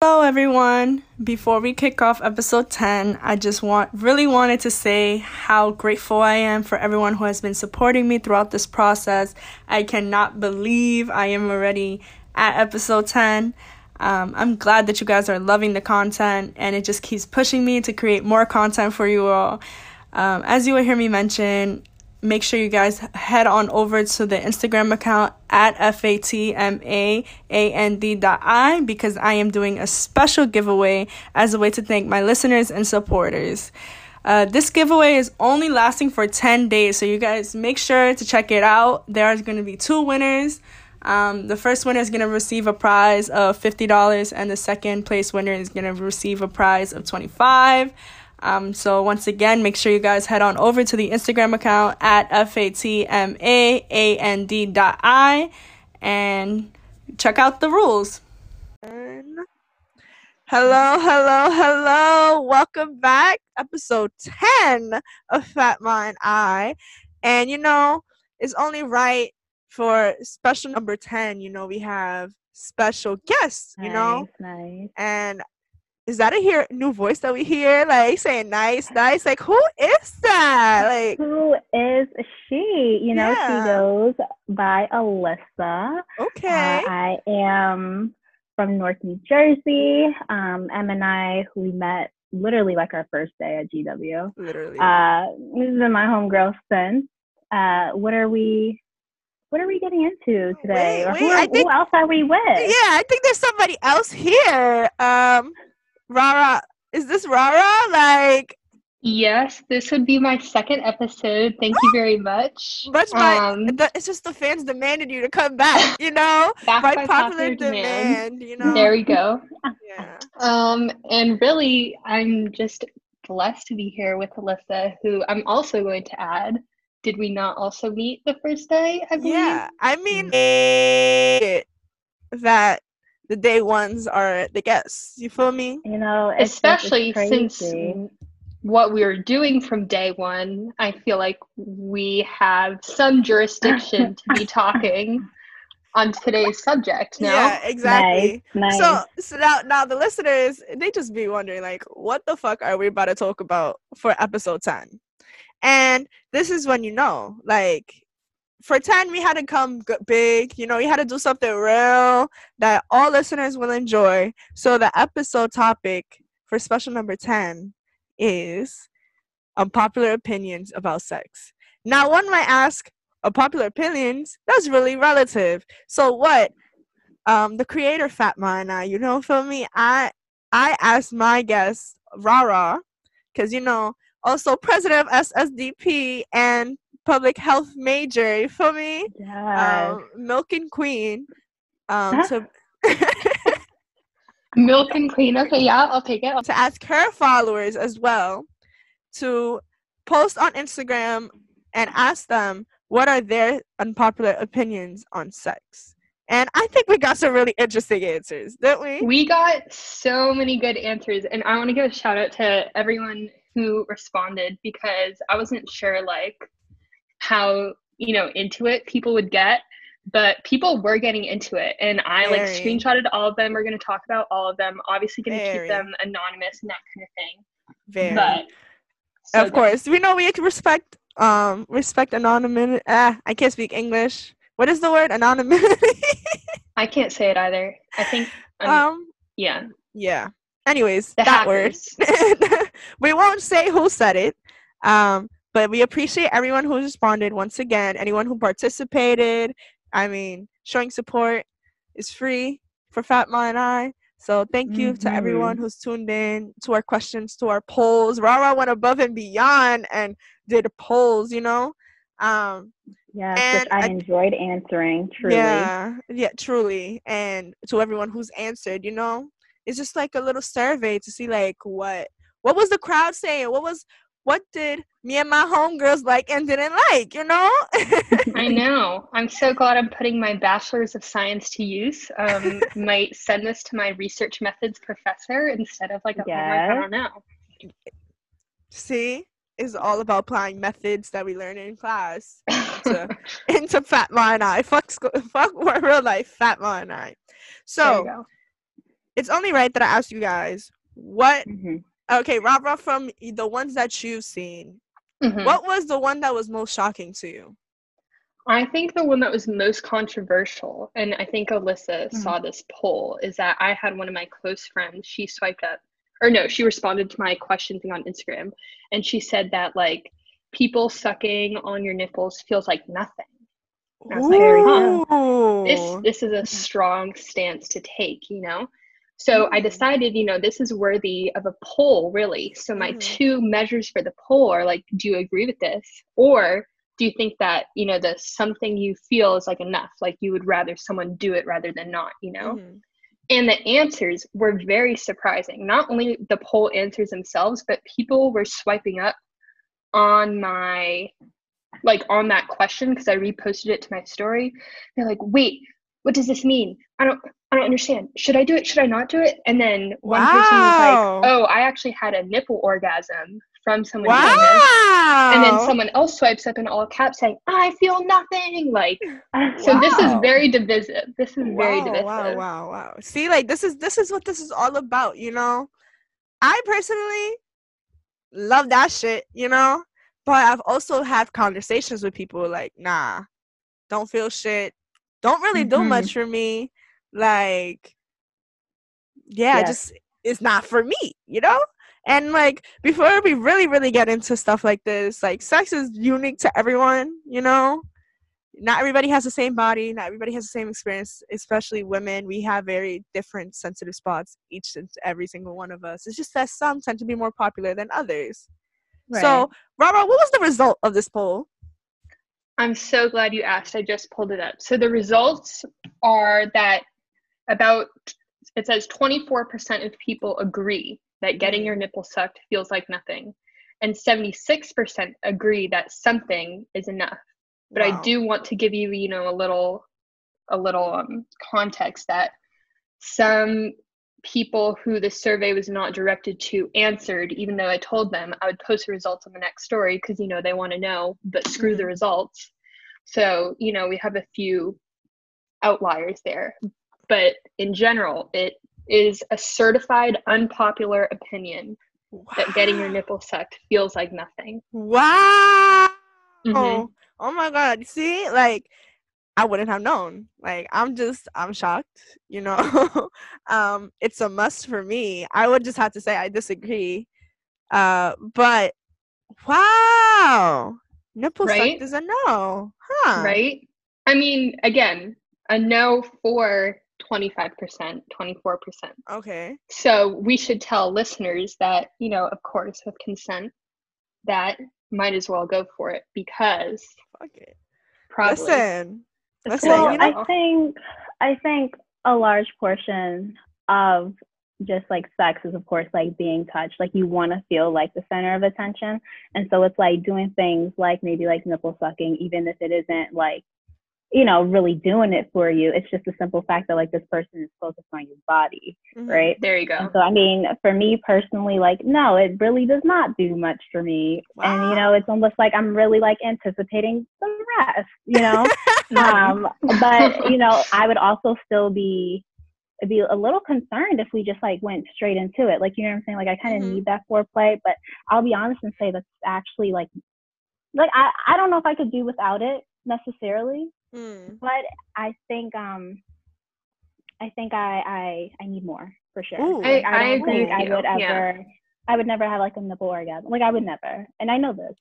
Hello everyone. Before we kick off episode 10, I just want really wanted to say how grateful I am for everyone who has been supporting me throughout this process. I cannot believe I am already at episode 10. Um, I'm glad that you guys are loving the content and it just keeps pushing me to create more content for you all. Um, as you will hear me mention, make sure you guys head on over to the Instagram account at fatmand.i because I am doing a special giveaway as a way to thank my listeners and supporters. Uh, this giveaway is only lasting for 10 days, so you guys make sure to check it out. There are going to be two winners. Um, the first winner is going to receive a prize of $50, and the second place winner is going to receive a prize of 25 um, so once again, make sure you guys head on over to the Instagram account at fatmand.i and check out the rules. Hello, hello, hello. Welcome back. Episode 10 of Fatma and I. And you know, it's only right for special number 10. You know, we have special guests, you nice, know? Nice. And is that a hear new voice that we hear? Like saying nice nice like who is that? Like who is she? You know Yeah. she goes by alyssa. Okay. Uh, i am from north new jersey. Um em and i who we met literally like our first day at gw literally. Uh this has been my homegirl since. Uh what are we what are we getting into today Wait, or wait, who, are, think- who else are we with? Yeah i think there's somebody else here. Um rara is this rara like Yes, this would be my second episode. Thank you very much. much by Um, the, it's just the fans demanded you to come back you know back by by popular demand, you know There we go. yeah Um, and really, I'm just blessed to be here with Alyssa, who I'm also going to add. Did we not also meet the first day? I believe. Yeah, I mean it, that the day ones are the guests. You feel me? you know it's just- it's Especially since what we were doing from day one, I feel like we have some jurisdiction to be talking on today's subject now. Yeah, exactly. nice, nice. So, so now, now the listeners, they just be wondering, like, what the fuck are we about to talk about for episode 10? And this is when you know, like, for 10, we had to come big. You know, we had to do something real that all listeners will enjoy. So, the episode topic for special number 10 is unpopular opinions about sex. Now, one might ask, unpopular opinions? That's really relative. So, what? um the creator and I, you know, feel me? I I asked my guest Rara, because you know, also president of SSDP and public health major, you feel me? yes. Um, Milk and Queen. Um to Milk and Queen. Okay, yeah, I'll take it. to ask her followers as well to post on Instagram and ask them what are their unpopular opinions on sex. And I think we got some really interesting answers, didn't we? We got so many good answers, and I want to give a shout out to everyone who responded because I wasn't sure like how you know into it people would get, but people were getting into it, and I like Very. screenshotted all of them. We're going to talk about all of them. Obviously, going to keep them anonymous and that kind of thing. Very. But so of course, we know we respect um respect anonymity. Ah, I can't speak English. What is the word anonymity? I can't say it either. I think um, um, yeah, yeah. Anyways, the that word. we won't say who said it. Um, but we appreciate everyone who responded once again. Anyone who participated. I mean, showing support is free for Fatma and I. So thank you to everyone who's tuned in to our questions, to our polls. Rara went above and beyond and did polls. You know. Um, which I, I- enjoyed answering, truly. Yeah, yeah, truly. And to everyone who's answered, you know, it's just like a little survey to see like what what was the crowd saying? What was what did me and my homegirls like and didn't like, you know? I know. I'm so glad I'm putting my bachelor's of science to use. Um, might send this to my research methods professor instead of like a homework. I don't know. See? It's all about applying methods that we learn in class to, into Fatma and I. Fuck, sco- fuck real life Fatma and I. So it's only right that I ask you guys what. Mhm. Okay, Robert, from the ones that you've seen, Mhm. what was the one that was most shocking to you? I think the one that was most controversial, and I think Alyssa Mhm. saw this poll, is that I had one of my close friends, she swiped up, or no, she responded to my question thing on Instagram, and she said that like people sucking on your nipples feels like nothing. And I was like, Very this this is a strong stance to take you know so i decided you know this is worthy of a poll really. So my Mhm. two measures for the poll are like do you agree with this? Or do you think that you know the something you feel is like enough like you would rather someone do it rather than not you know? Mhm. and the answers were very surprising. Not only the poll answers themselves but people were swiping up on my like on that question because i reposted it to my story. They're like wait what does this mean i don't i don't understand should i do it should i not do it and then one person was like oh i actually had a nipple orgasm from someone doing this Wow. and then someone else swipes up in all caps saying i feel nothing like so this is very divisive this is very divisive Wow, wow, wow. See, like this is this is what this is all about, you know. I personally love that shit, you know. But I've also had conversations with people like, nah, don't feel shit. Don't really do Mhm. much for me. Like, yeah, Yes. just it's not for me, you know? And like before we really, really get into stuff like this, like sex is unique to everyone, you know? Not everybody has the same body, not everybody has the same experience, especially women. We have very different sensitive spots, each and every single one of us. It's just that some tend to be more popular than others. So, Robert, what was the result of this poll? I'm so glad you asked. I just pulled it up. So the results are that about it says 24% of people agree that getting your nipple sucked feels like nothing, and 76% agree that something is enough. But I do want to give you, you know, a little a little um, context that some people who the survey was not directed to answered even though i told them i would post the results on the next story because you know they want to know but screw the Mhm. results so you know we have a few outliers there but in general it is a certified unpopular opinion that getting your nipple sucked feels like nothing Wow. Mhm. Oh my god. See, like I wouldn't have known. Like I'm just I'm shocked, you know. um it's a must for me. I would just have to say I disagree. Uh but wow. Nipple Right? sucked is a no. Huh. right i mean again a no for 25% 24% Okay. So we should tell listeners that, you know, of course, with consent, that might as well go for it because Fuck it. probably. Listen. Like, well, you know- I think I think a large portion of just like sex is of course like being touched. Like you want to feel like the center of attention, and so it's like doing things like maybe like nipple sucking, even if it isn't like you know really doing it for you. It's just the simple fact that like this person is focused on your body, Mhm. right? there you And go. so I mean, for me personally, like no, it really does not do much for me. And you know, it's almost like I'm really like anticipating the rest, you know. um, but you know, I would also still be be a little concerned if we just like went straight into it. Like you know what I'm saying? Like I kind of Mhm. need that foreplay, but I'll be honest and say that's actually like like I I don't know if I could do without it necessarily, Mm. but I think um I think I I I need more for sure. Ooh. I- Like, I don't agree think with I you, would yeah. ever I would never have like a nipple orgasm. Like I would never. And I know this.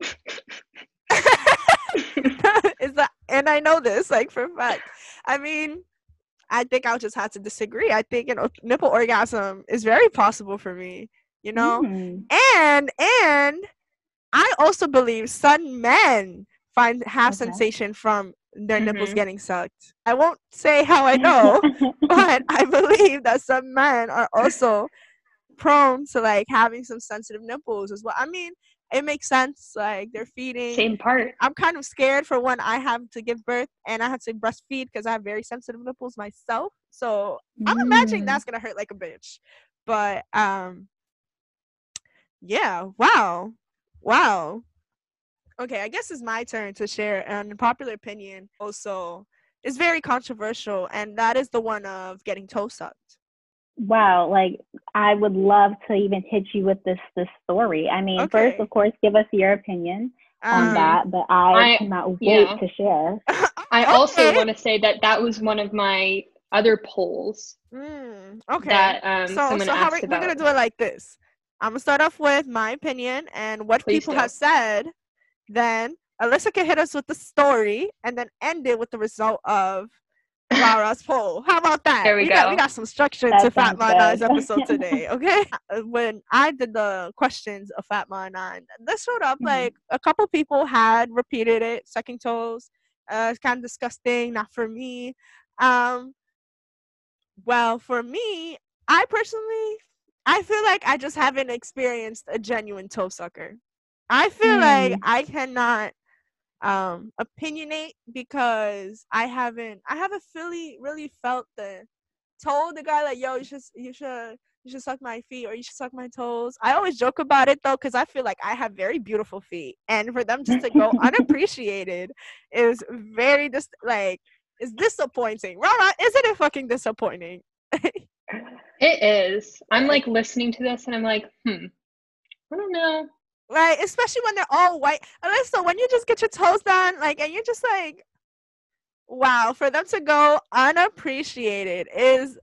is that and I know this like for fact. I mean, I think I'll just have to disagree. I think you know nipple orgasm is very possible for me. You know, Mm. and and I also believe some men find have Okay. sensation from their nipples Mhm. getting sucked. I won't say how I know, but I believe that some men are also prone to like having some sensitive nipples as well. I mean, it makes sense. Like they're feeding. Same part. I'm kind of scared for when I have to give birth and I have to breastfeed because I have very sensitive nipples myself. So I'm imagining Mm. that's gonna hurt like a bitch. But um yeah, wow. Wow. Okay, I guess it's my turn to share an unpopular opinion also it's very controversial and that is the one of getting toe sucked. Wow, like I would love to even hit you with this this story. I mean, Okay. first, of course, give us your opinion on Um, that, but I, I- cannot wait yeah. to share. I also okay. want to say that that was one of my other polls Mm, okay. that um, so someone so how asked we, we're gonna do it like this. I'm gonna start off with my opinion and what Please people do. have said. Then Alyssa can hit us with the story, and then end it with the result of Lara's poll. How about that? There we got we go. got some structure That to Fat sounds Nine's episode today. Okay. Uh, when I did the questions of Fat Ma Nine, this showed up Mhm. like a couple people had repeated it. Sucking toes. Uh, it's kind of disgusting. Not for me. Um. Well, for me, I personally, I feel like I just haven't experienced a genuine toe sucker. I feel like Mm. I cannot um opinionate because I haven't I haven't really really felt the told the guy like yo you should you should you should suck my feet or you should suck my toes. I always joke about it though because I feel like I have very beautiful feet and for them just to go unappreciated is very dis like is disappointing. Rara, isn't it fucking disappointing? It is. I'm like listening to this and I'm like, hmm, I don't know. Right, especially when they're all white. Alyssa, when you just get your toes done, like, and you're just like, wow, for them to go unappreciated is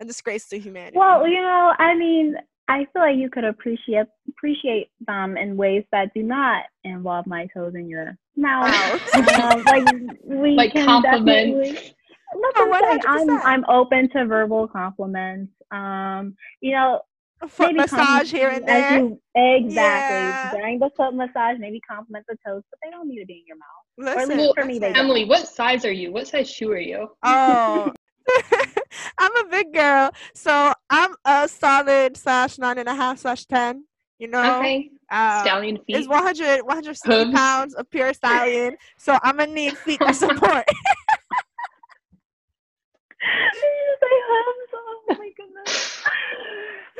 a disgrace to humanity. Well, you know, I mean, I feel like you could appreciate appreciate them in ways that do not involve my toes in your mouth. um, like we Like can compliments. definitely. That's what I'm. I'm open to verbal compliments. Um, you know, A foot maybe massage here and as there. you- exactly Yeah. during the foot massage, maybe compliment the toes, but they don't need to be in your mouth. Listen, least for me, they listen. don't. Emily, what size are you? What size shoe are you? Oh, I'm a big girl, so I'm a solid slash nine and a half slash ten. You know, Okay. uh, Stallion feet. It's 100, 160 Hooves. pounds of pure stallion, so I'm gonna need feet to support. Did you say hooves? Oh my goodness.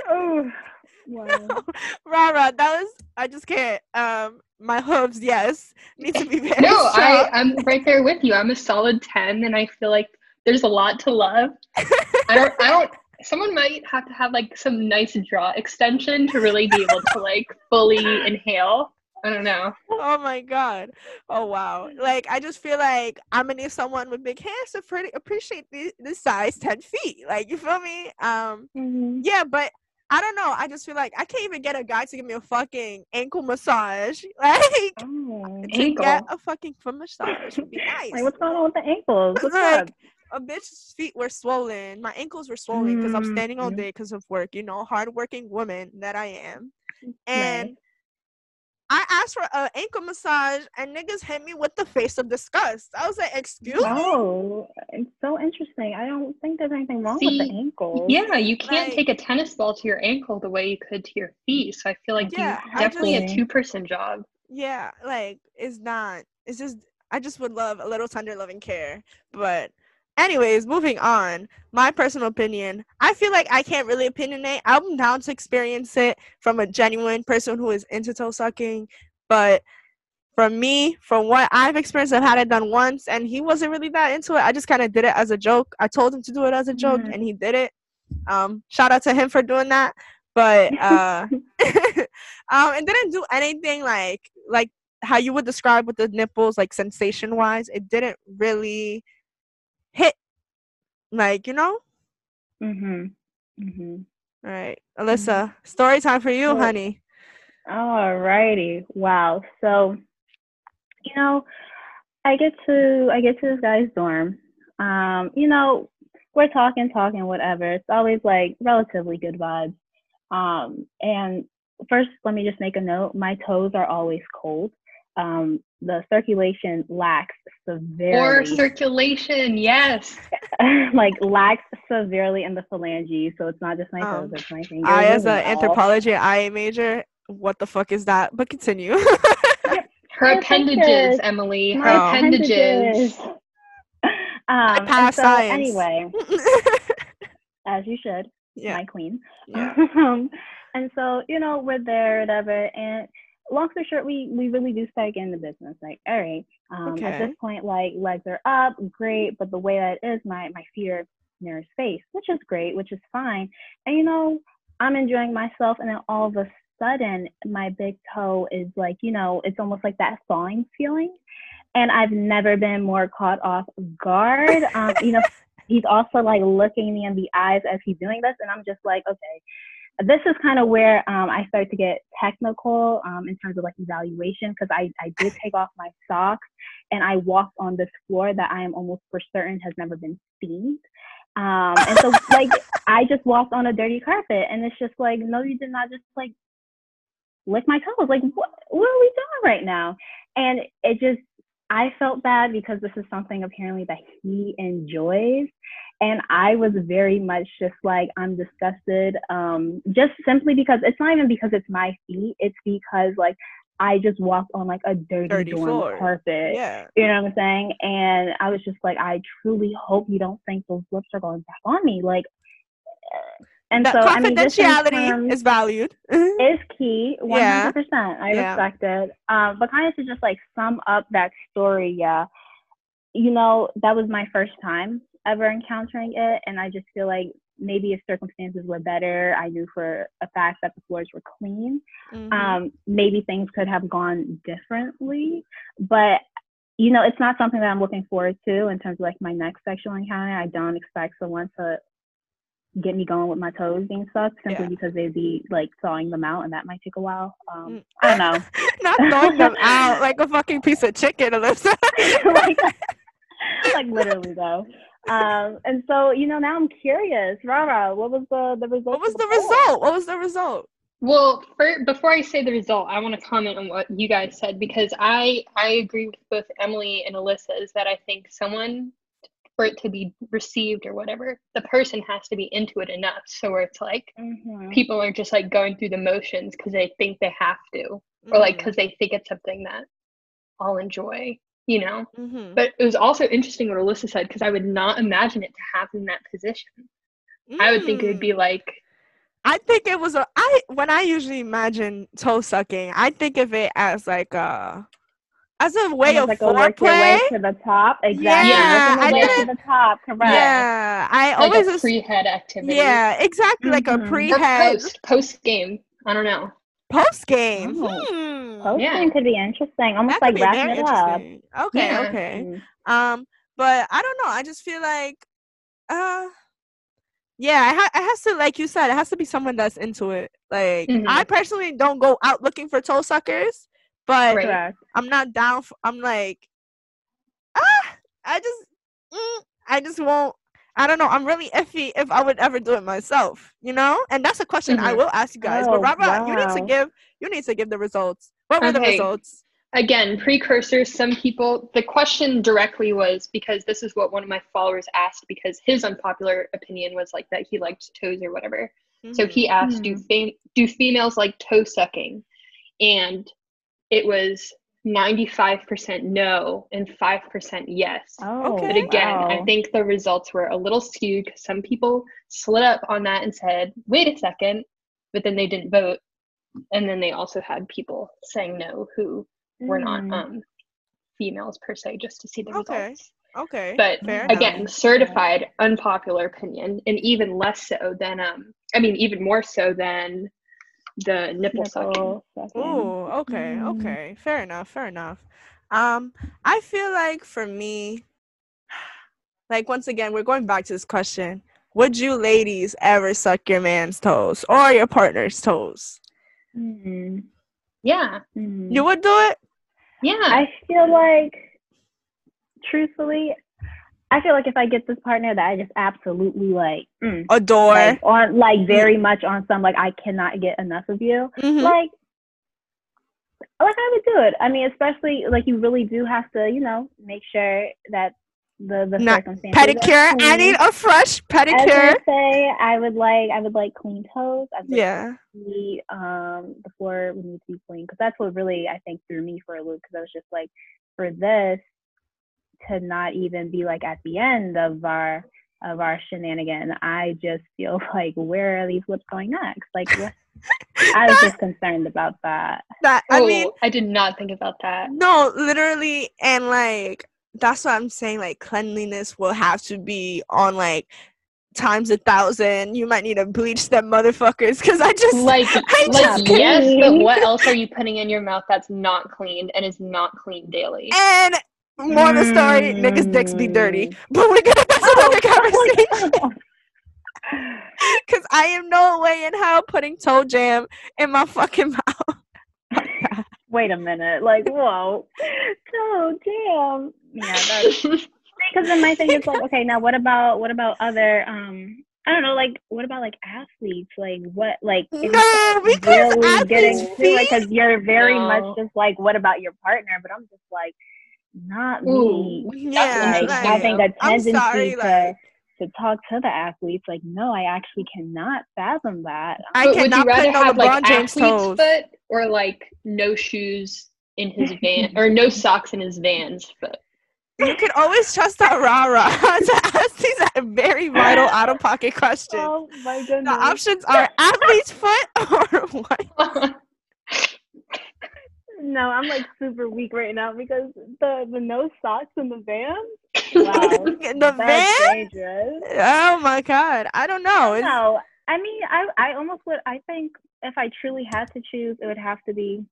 oh, wow. Rara, that was I just can't. Um, my hooves, yes, need to be very no, I. I'm right there with you. I'm a solid 10 and I feel like there's a lot to love. I don't I don't someone might have to have like some nice jaw extension to really be able to like fully inhale. I don't know. oh my god. Oh wow. Like I just feel like I'm gonna need someone with big hands to pretty appreciate the, the size 10 feet. Like you feel me? Um Mhm. yeah, but I don't know. I just feel like I can't even get a guy to give me a fucking ankle massage. Like Oh. to Ankle. get a fucking foot massage would be nice. Like, what's going on with the ankles? What's Like, up? a bitch's feet were swollen. My ankles were swollen because I'm mm, standing all day because of work. You know, hardworking woman that I am. Nice. And I asked for an ankle massage, and niggas hit me with the face of disgust. I was like, "Excuse me." Oh, it's so interesting. I don't think there's anything wrong with the ankle. Yeah, you can't Like- take a tennis ball to your ankle the way you could to your feet. So I feel like Yeah, you I definitely a two person job. Yeah, like it's not. It's just I just would love a little tender loving care. But anyways, moving on. My personal opinion. I feel like I can't really opinionate. I'm down to experience it from a genuine person who is into toe sucking. But from me, from what I've experienced, I've had it done once and he wasn't really that into it. I just kind of did it as a joke. I told him to do it as a joke Mhm. and he did it. Um, shout out to him for doing that. But uh um it didn't do anything like like how you would describe with the nipples like sensation wise it didn't really hit like you know Mhm. Mhm. all right alyssa story time for you honey Alrighty. Wow. So, you know, I get to I get to this guy's dorm. Um, you know, we're talking, talking, whatever. It's always like relatively good vibes. Um, and first, let me just make a note. My toes are always cold. Um, the circulation lacks severely. Or circulation, yes. like lacks severely in the phalanges. So it's not just my toes; Um, it's my fingers. i as as an anthropology i major what the fuck is that but continue Her appendages. Emily. Her Oh. appendages. Um, and passed so science. anyway, as you should, yeah my queen. yeah um, and so you know we're there, whatever. And long story short, we we really do start getting the business. Like, all right, um, at this point, like legs are up, great, but the way that it is, my my feet are mirror's face, which is great, which is fine. And you know, I'm enjoying myself, and then all of a sudden, my big toe is like, you know, it's almost like that thawing feeling. And I've never been more caught off guard. Um, you know, he's also like looking me in the eyes as he's doing this, and I'm just like, okay, this is kind of where um, I start to get technical um, in terms of like evaluation because I, I did take off my socks and I walked on this floor that I am almost for certain has never been seen. Um, and so like I just walked on a dirty carpet and it's just like, no, you did not just like lick my toes. Like what, what are we doing right now? And it just, I felt bad because this is something apparently that he enjoys. And I was very much just like, I'm disgusted. Um, just simply because it's not even because it's my feet, it's because like I just walked on like a dirty, dirty dorm floor. carpet. Yeah. You know what I'm saying? And I was just like, I truly hope you don't think those lips are going back on me. Like, and so confidentiality I mean, is valued. is key, one hundred percent. I yeah. respect it. Um, but kind of to just like sum up that story, yeah. You know, that was my first time ever encountering it, and I just feel like maybe if circumstances were better, I knew for a fact that the floors were clean. Mm-hmm. Um, maybe things could have gone differently, but you know, it's not something that I'm looking forward to in terms of like my next sexual encounter. I don't expect someone to get me going with my toes being sucked simply yeah. because they'd be like thawing them out and that might take a while. Um, mm. I don't know. Not throwing them out like a fucking piece of chicken, Alyssa. like, like literally though. Um, and so, you know, now I'm curious. Rara, what was the, the result? What was the, the result? What was the result? Well, for, before I say the result, I want to comment on what you guys said because I I agree with both Emily and Alyssa is that I think someone for it to be received or whatever, the person has to be into it enough. So where it's like mm-hmm. people are just like going through the motions because they think they have to, mm-hmm. or like because mm. they think it's something that I'll enjoy, you know. Mm-hmm. But it was also interesting what Alyssa said because I would not imagine it to happen in that position. I would think it would be mm. like I think it was a I when I usually imagine toe sucking, I think of it as like a as a way of like foreplay. way to the top. Exactly. Yeah, I way to the top. Correct. Yeah, I like always a pre-head activity. Yeah, exactly, mm-hmm. like a mm-hmm. pre-head. post post game. I don't know. Post game. Oh. Hmm. Post game could be interesting. Almost that like wrapping it up. Okay. Yeah. Okay. Mm-hmm. Um, but I don't know. I just feel like, uh, yeah, it, ha- it has to, like you said, it has to be someone that's into it. Like mm-hmm. I personally don't go out looking for toe suckers. But right. I'm not down. For, I'm like, ah, I just, mm, I just won't. I don't know. I'm really iffy if I would ever do it myself. You know, and that's a question mm-hmm. I will ask you guys. Oh, but Robert, wow. you need to give. You need to give the results. What were okay. the results? Again, precursors. Some people. The question directly was because this is what one of my followers asked because his unpopular opinion was like that he liked toes or whatever. Mm-hmm. So he asked, mm-hmm. "Do fam- do females like toe sucking?" And it was 95% no and 5% yes. Oh, but again, wow. I think the results were a little skewed because some people slid up on that and said, wait a second, but then they didn't vote. And then they also had people saying no who mm. were not hmm. um, females per se, just to see the okay. results. Okay. But Fair again, enough. certified unpopular opinion, and even less so than um, I mean, even more so than the nipple, nipple sucking. Oh, okay, mm. okay. Fair enough, fair enough. Um, I feel like for me, like once again, we're going back to this question. Would you ladies ever suck your man's toes or your partner's toes? Mm-hmm. Yeah. Mm-hmm. You would do it? Yeah. I feel like truthfully, I feel like if I get this partner that I just absolutely like mm, adore like, on like very mm. much on some like I cannot get enough of you. Mm-hmm. Like like I would do it. I mean, especially like you really do have to, you know, make sure that the the Not circumstances pedicure. I need a fresh pedicure. I say I would like I would like clean toes. I would yeah. Like um the floor would need to be clean because that's what really I think threw me for a loop because I was just like for this to not even be like at the end of our of our shenanigan. I just feel like where are these lips going next? Like I was just concerned about that. That I oh, mean I did not think about that. No, literally and like that's what I'm saying, like cleanliness will have to be on like times a thousand. You might need to bleach them motherfuckers because I just like I like just yes, but what else are you putting in your mouth that's not cleaned and is not cleaned daily? and more the story, niggas' dicks be dirty. Mm. But we're gonna that's Oh, another conversation. Cause I am no way in hell putting toe jam in my fucking mouth. Wait a minute. Like, whoa. Oh, damn. Yeah, that's because then my thing is like, okay, now what about what about other um I don't know, like what about like athletes? Like what like No, because really get athletes' into it because you're very No. much just like, what about your partner? But I'm just like, not Ooh. me. Yeah, like, like, having a I'm tendency sorry, to like to talk to the athletes. Like, no, I actually cannot fathom that. I But would you cannot rather put no have LeBron like James athlete's toes. foot or like no shoes in his van or no socks in his van's foot? You can always trust that rah rah to ask these very vital out of pocket questions. Oh my goodness. The options are athlete's foot or what? No, I'm like super weak right now because the the no socks in the van. Wow, the that's van? dangerous. Oh my god, I don't know. It's, No, I mean, I I almost would. I think if I truly had to choose, it would have to be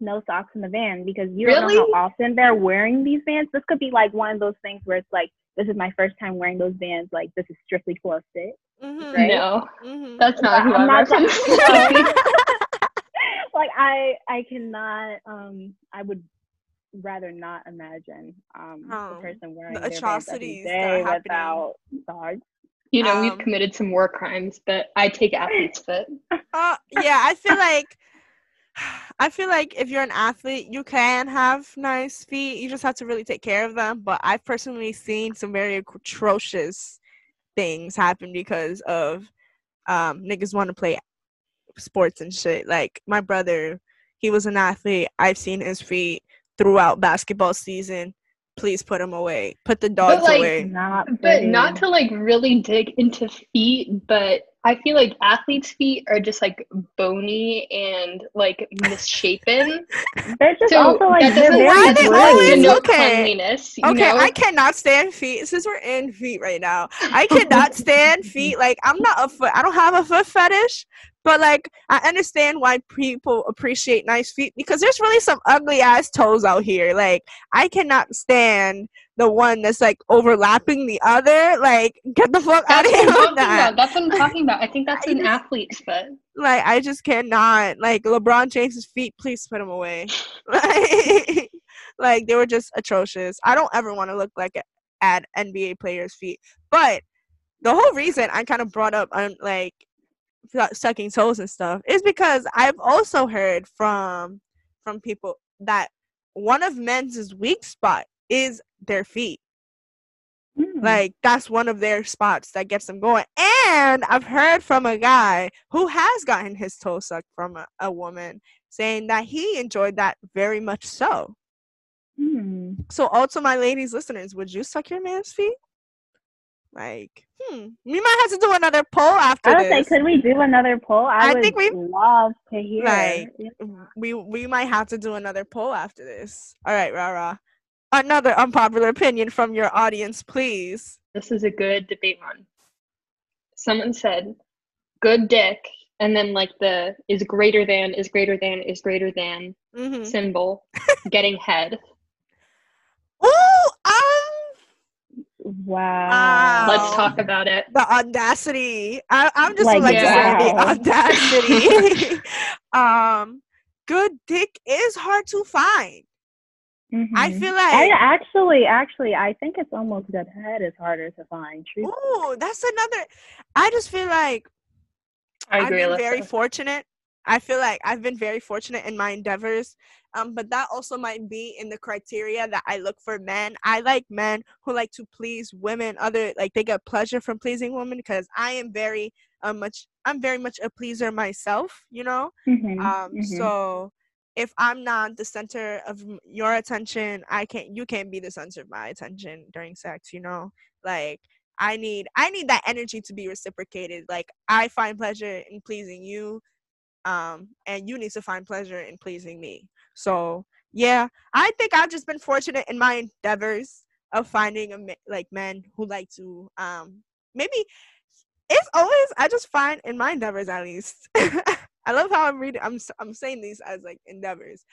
no socks in the van because you don't know how often they're wearing these vans. This could be like one of those things where it's like, this is my first time wearing those vans. Like this is strictly for a fit. Mhm, Right? No, mhm. that's not who I'm I'm not talking- referencing. Like I I cannot um I would rather not imagine um Oh, the person wearing the their vans atrocities every that are day happening. without socks. You know, we've Um, committed some war crimes, but I take athlete's foot. Uh, yeah, I feel like I feel like if you're an athlete, you can have nice feet. You just have to really take care of them. But I've personally seen some very atrocious things happen because of um, niggas want to play sports and shit. Like my brother, he was an athlete. I've seen his feet throughout basketball season. Please put him away. Put the dogs like, away. Not But pretty. not to like really dig into feet, but I feel like athletes' feet are just like bony and like misshapen. They're just So also like that they're very Why they always okay. cleanliness. You Okay, know? I cannot stand feet. Since we're in feet right now, I cannot stand feet. Like I'm not a foot. I don't have a foot fetish, but like I understand why people appreciate nice feet because there's really some ugly ass toes out here. Like I cannot stand the one that's like overlapping the other. Like get the fuck out That's of what here I'm with talking that. about. That's what I'm talking about. I think that's I an just- athlete's foot. Like I just cannot. Like LeBron James's feet, please put them away. Like, like they were just atrocious. I don't ever want to look like at NBA players' feet. But the whole reason I kind of brought up um, like sucking toes and stuff is because I've also heard from from people that one of men's weak spot is their feet. Mm. Like that's one of their spots that gets them going. And I've heard from a guy who has gotten his toe sucked from a, a woman saying that he enjoyed that very much so. Mm. So also my ladies listeners, would you suck your man's feet? Like, hmm, we might have to do another poll after this. I would say, this. could we do another poll? I, I would think we- love to hear. Like, Yeah. we we might have to do another poll after this. All right, Rara. Another unpopular opinion from your audience, please. This is a good debate one. Someone said, good dick, and then like the is greater than, is greater than, is greater than Mm-hmm. symbol, getting head. Ooh, wow. Let's talk about it. the audacity. I, I'm just Like, like, to say the audacity. um, good dick is hard to find. I Mhm. feel I like, actually, actually, I think it's almost good head is harder to find. Truth. ooh, that's another. I just feel like I I've been Alyssa. very fortunate. I feel like I've been very fortunate in my endeavors. Um, but that also might be in the criteria that I look for men. I like men who like to please women, other like they get pleasure from pleasing women because I am very um much I'm very much a pleaser myself, you know? Mhm, Um mhm. so if I'm not the center of your attention, I can't you can't be the center of my attention during sex, you know? Like I need I need that energy to be reciprocated. Like I find pleasure in pleasing you um and you need to find pleasure in pleasing me. So, yeah, I think I've just been fortunate in my endeavors of finding a, like men who like to um maybe it's always I just find in my endeavors at least. I love how I'm reading. I'm I'm saying these as like endeavors.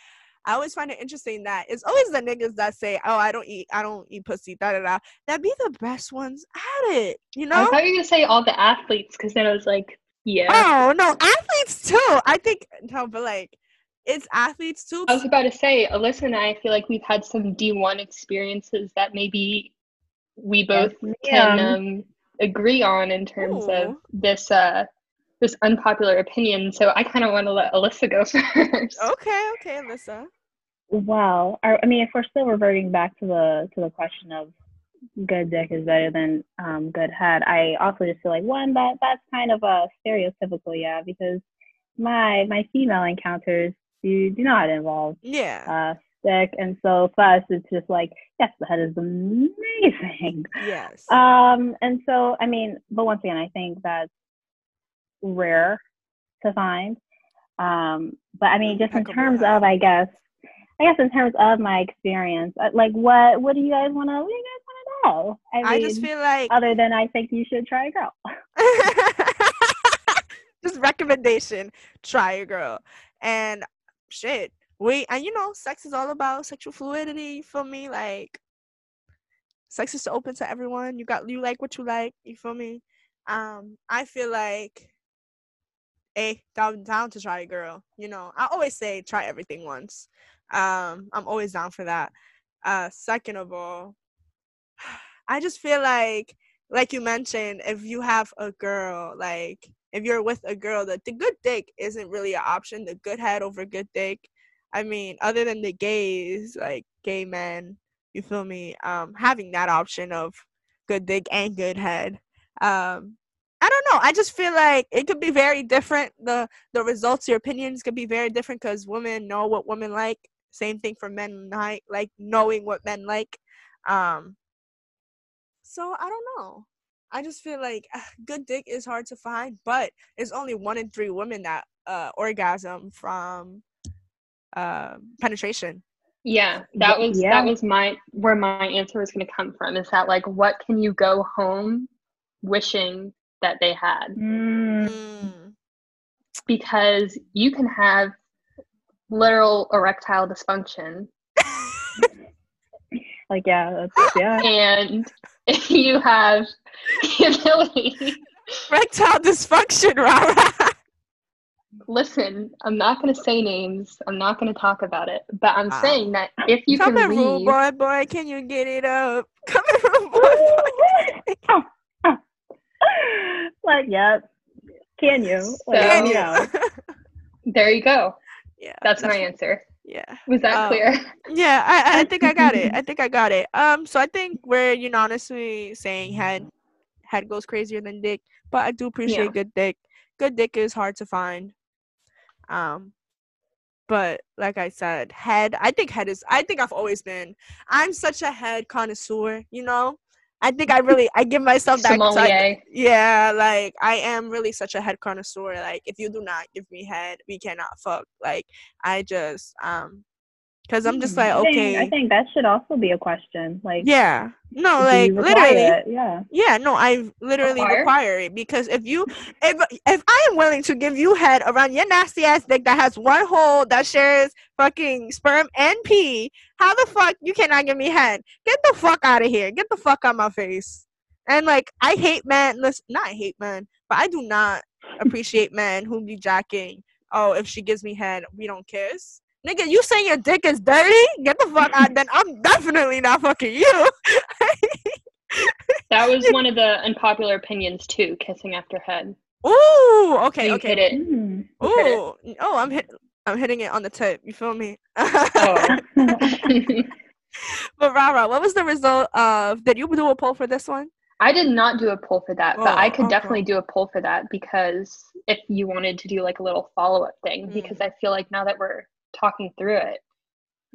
I always find it interesting that it's always the niggas that say, "Oh, I don't eat, I don't eat pussy." Da da da. That be the best ones at it. You know. I thought you were gonna say all the athletes, because then I was like, yeah. Oh no, athletes too. I think no, but like it's athletes too. I was about to say, Alyssa and I feel like we've had some D1 experiences that maybe we both can um, agree on in terms Ooh. of this uh, this unpopular opinion. So I kind of want to let Alyssa go first. Okay, okay, Alyssa. Well, I I mean, if we're still reverting back to the to the question of good dick is better than um, good head, I also just feel like one that that's kind of a stereotypical, yeah, because my my female encounters do do not involve Yeah. uh dick, and so for us it's just like yes, the head is amazing. yes. Um, and so I mean, but once again, I think that's rare to find. Um, but I mean, just in terms of, I guess, I guess in terms of my experience, uh, like what what do you guys want to what do you guys want to know? I, I just feel like other than I think you should try a girl. just recommendation try a girl. And shit we and you know sex is all about sexual fluidity you feel me like sex is open to everyone. You got you like what you like you feel me? Um i feel like a down down to try a girl you know? I always say try everything once. Um i'm always down for that. Uh second of all i just feel like like you mentioned if you have a girl like if you're with a girl that the good dick isn't really an option the good head over good dick. I mean other than the gays like gay men you feel me um having that option of good dick and good head. Um i don't know i just feel like it could be very different the the results your opinions could be very different because women know what women like. Same thing for men like knowing what men like. Um so I don't know. I just feel like uh, good dick is hard to find, but it's only one in three women that uh, orgasm from uh, penetration. Yeah, that was Yeah. that was my where my answer was going to come from. Is that like what can you go home wishing that they had? Mm. Because you can have literal erectile dysfunction, like yeah, that's, yeah. and if you have the ability. Erectile dysfunction, Rara. Listen, I'm not going to say names. I'm not going to talk about it. But I'm Wow. saying that if you Come can here, rude read, boy, boy. Can you get it up? Come here, rude boy, boy. like yeah, can you? Like, So- Can you you? know. there you go. yeah, That's my answer. Yeah. Was that Um, clear? Yeah, I, I think I got it. I think I got it. Um, so I think we're unanimously saying head head goes crazier than dick, but I do appreciate Yeah. good dick. Good dick is hard to find. Um, but like I said, head. I think head is. I think I've always been. I'm such a head connoisseur. You know. I think I really. I give myself that. Sommelier. yeah, like I am really such a head connoisseur. Like if you do not give me head, we cannot fuck. Like I just um, cause I'm just Hmm, like I think- okay, I think that should also be a question. Like, yeah, no, like literally, it? Yeah. yeah, no, I literally Require? require it because if you, if if I am willing to give you head around your nasty ass dick that has one hole that shares fucking sperm and pee, how the fuck you cannot give me head? Get the fuck out of here! Get the fuck out my face! And like I hate men. Listen, not hate men, but I do not appreciate men who be jacking. Oh, if she gives me head, we don't kiss. Nigga, you saying your dick is dirty? Get the fuck out. Then I'm definitely not fucking you. That was one of the unpopular opinions too. Kissing after head. Ooh, okay, you okay. hit it. Mm. You hit it. Ooh, oh, I'm hit. I'm hitting it on the tip. You feel me? Oh. but Rara, what was the result of? Did you do a poll for this one? I did not do a poll for that, but I Oh, could okay. definitely do a poll for that because if you wanted to do like a little follow up thing, Mm. because I feel like now that we're talking through it,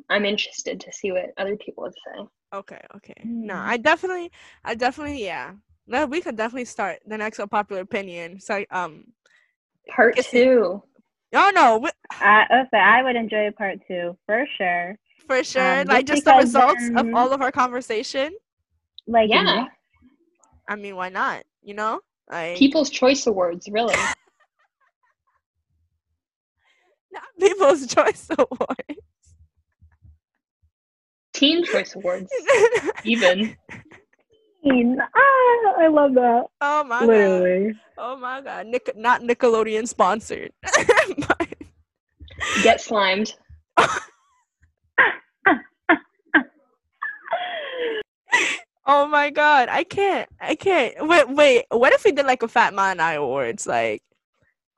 I'm interested to see what other people would say. Okay, okay. No, Mm. I definitely, I definitely, yeah. No, we could definitely start the next unpopular opinion. So, um, Part two. oh no, we- I, okay, I would enjoy part two for sure. for sure. Um, like just just the results of all of our conversation. Like, Yeah. I mean, why not? You know, like People's Choice Awards, really. Not People's Choice Awards. Teen Choice Awards, even. Ah, I love that. oh my god. Literally. Oh my god. Nic- not Nickelodeon sponsored. But- Get slimed. oh my god. I can't. I can't. Wait, wait. What if we did like a Fatma and I Awards? Like,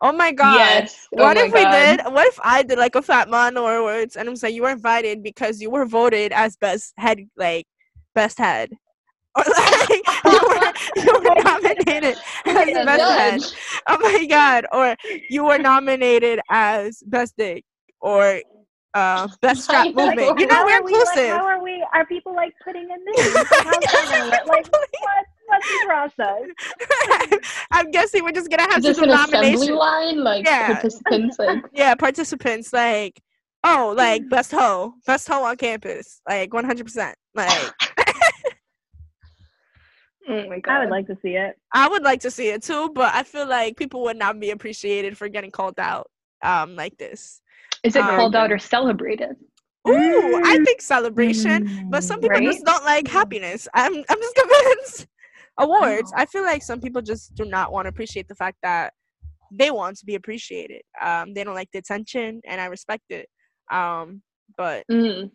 oh my god. Yes. Oh What if we God. did? What if I did like a Fat Man Awards and I'm saying you were invited because you were voted as best head, like best head, or like you were you were nominated as best head. Oh my god! Or you were nominated as best dick or uh, best strap movement. you know, we're are we, like, inclusive. how are we? Are people like putting in names? Like? Like, what? What's the process? I'm guessing we're just gonna have Is to this do an assembly line? Like Yeah. participants, like Yeah, participants like, oh, like best hoe, best hoe on campus, like 100. percent Like, oh my god. I would like to see it. I would like to see it too, but I feel like people would not be appreciated for getting called out, um, like this. Is it um, called out or celebrated? Ooh, I think celebration. But some people Right? just don't like happiness. I'm I'm just convinced. Awards. I feel like some people just do not want to appreciate the fact that they want to be appreciated. Um, they don't like the attention, and I respect it. Um, but Mm.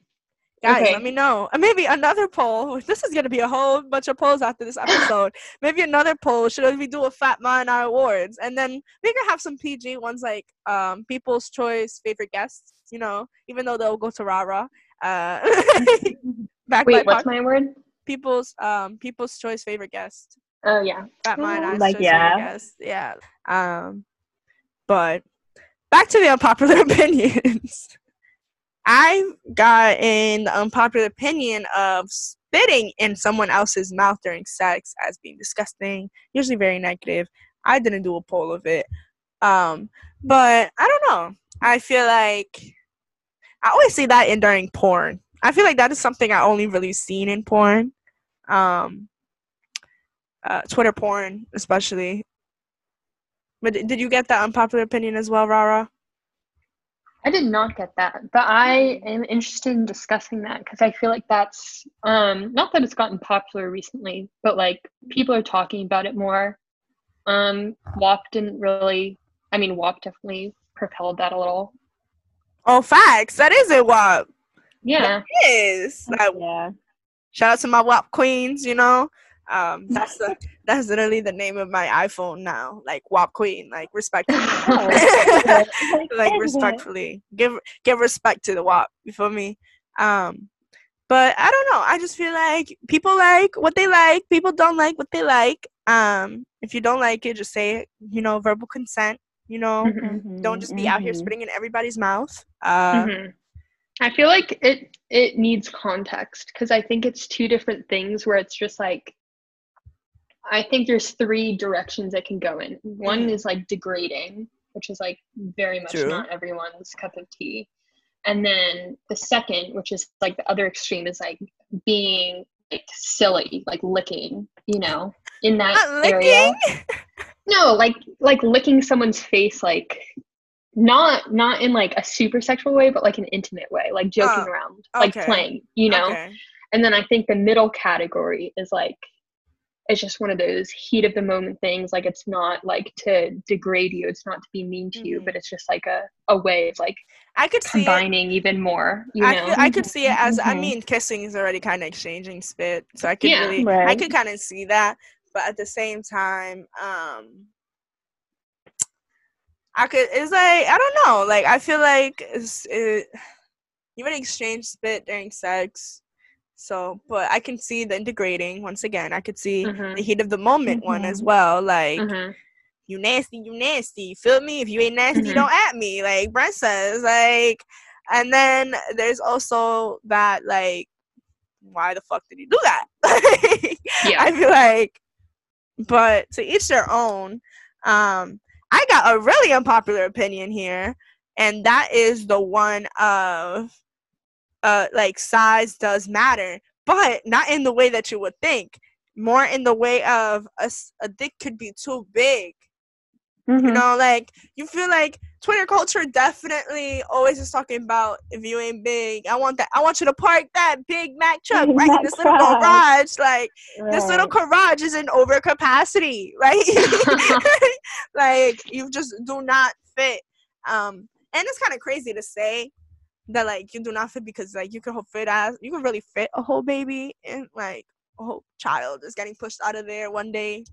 guys, Okay. let me know. And maybe another poll. This is gonna be a whole bunch of polls after this episode. maybe another poll. Should we do a Fatma and I awards? And then we can have some PG ones like um, People's Choice favorite guests. You know, even though they'll go to Rara. Uh, back Wait, what's my word? People's um people's choice favorite guest. Oh yeah. Fat mine Oh, eyes like, yeah. Yeah. Um but back to the unpopular opinions. I got in the unpopular opinion of spitting in someone else's mouth during sex as being disgusting, usually very negative. I didn't do a poll of it. Um, but I don't know. I feel like I always see that in during porn. I feel like that is something I only really seen in porn. Um, uh, Twitter porn, especially. But did you get that unpopular opinion as well, Rara? I did not get that, but I am interested in discussing that because I feel like that's um not that it's gotten popular recently, but like people are talking about it more. Um, WAP didn't really. I mean, WAP definitely propelled that a little. Oh, facts. That is it. What Yeah. is? Like, yeah. shout out to my WAP queens. You know, um, that's the that's literally the name of my iPhone now. Like WAP queen. Like respectfully. like respectfully give give respect to the WAP. You feel me? Um, but I don't know. I just feel like people like what they like. People don't like what they like. Um, if you don't like it, just say it. You know, verbal consent. You know, Mhm. don't just be out here Mhm. spitting in everybody's mouth. Uh, Mhm. I feel like it it needs context because I think it's two different things where it's just like I think there's three directions it can go in. One Mhm. is like degrading, which is like very much True. not everyone's cup of tea. And then the second, which is like the other extreme, is like being like silly, like licking, you know, in that Not area. licking? No, like like licking someone's face, like not not in like a super sexual way, but like an intimate way, like joking Oh, around, like okay. playing, you know. Okay. And then I think the middle category is like it's just one of those heat of the moment things. Like it's not like to degrade you, it's not to be mean to you, Mhm. but it's just like a a way of like I could see combining even more. You I know. could, I could see it as I Mhm. mean kissing is already kind of exchanging spit, so I could Yeah. really I Right. could kind of see that, but at the same time, um, I could it's like I don't know, like I feel like it's, it, you would exchange spit during sex, so but I can see the degrading once again. I could see Mhm. the heat of the moment one as Mhm. well, like. Mhm. You nasty, you nasty. You feel me? If you ain't nasty, Mhm. don't at me. Like Brent says, like and then there's also that like why the fuck did he do that? Yeah. I feel like but to each their own. Um I got a really unpopular opinion here, and that is the one of uh like size does matter, but not in the way that you would think. more in the way of a, a dick could be too big. Mhm. You know, like you feel like Twitter culture definitely always is talking about if you ain't big, I want that. I want you to park that Big Mac truck right in Mac this little truck. garage. Like this little garage is in overcapacity, right? like you just do not fit. Um, and it's kind of crazy to say that like you do not fit because like you can fit as you can really fit a whole baby and like a whole child is getting pushed out of there one day.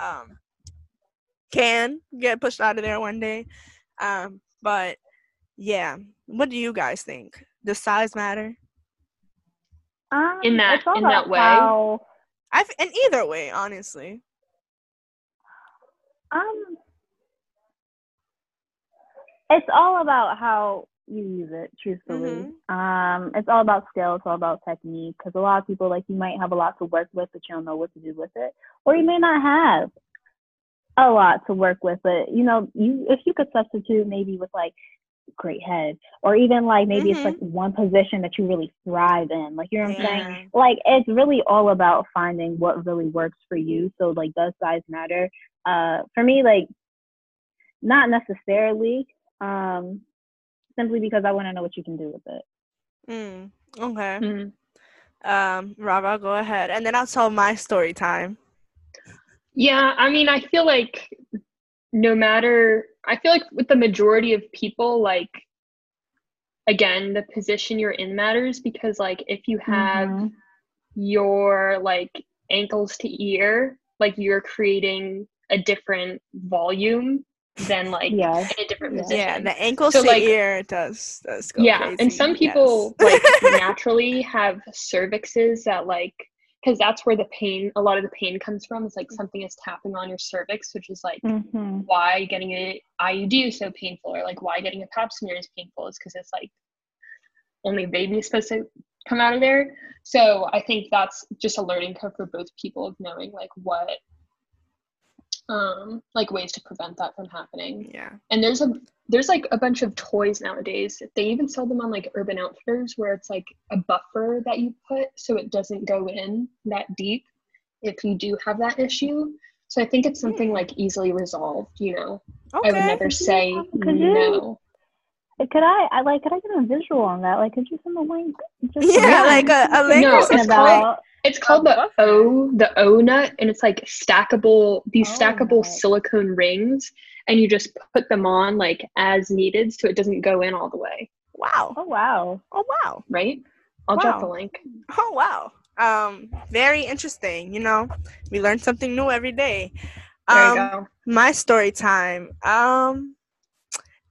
Um, can get pushed out of there one day. Um, but yeah, what do you guys think? Does size matter? Um, In that- it's all in that way? how- I in either way, honestly. Um, it's all about how you use it, truthfully. Um, it's all about skill. It's all about technique. Because a lot of people, like, you might have a lot to work with, but you don't know what to do with it, or you may not have a lot to work with. But you know, you if you could substitute maybe with like great head, or even like maybe Mhm. it's like one position that you really thrive in. Like, you know what I'm saying? Like it's really all about finding what really works for you so like does size matter uh for me like not necessarily um simply because i want to know what you can do with it Mm, okay. Mm. Um, Rara, go ahead, and then I'll tell my story time. Yeah, I mean, I feel like no matter, I feel like with the majority of people, like, again, the position you're in matters because, like, if you have Mhm. your like ankles to ear, like, you're creating a different volume than like Yes. in a different Yeah. position. Yeah, the ankle So, to like- ear does does go yeah crazy. and some people yes. like naturally have cervixes that like because that's where the pain a lot of the pain comes from is like something is tapping on your cervix which is like Mhm. why getting a iud is so painful or like why getting a pap smear is painful is because it's like only baby is supposed to come out of there so i think that's just a learning curve for both people of knowing like what um like ways to prevent that from happening yeah. and there's a there's like a bunch of toys nowadays they even sell them on like urban outfitters where it's like a buffer that you put so it doesn't go in that deep if you do have that issue so i think it's something Hmm. like easily resolved you know Okay. i would never say no could i i like could i get a visual on that like could you send a link just Yeah, Yeah. like a, a link No, or it's something. about it's called the o the Ohnut and it's like stackable these O stackable nut. silicone rings and you just put them on like as needed so it doesn't go in all the way Wow. oh wow Oh wow. right i'll drop the link Oh wow. Um, very interesting. You know, we learn something new every day. there Um, you go my story time. Um,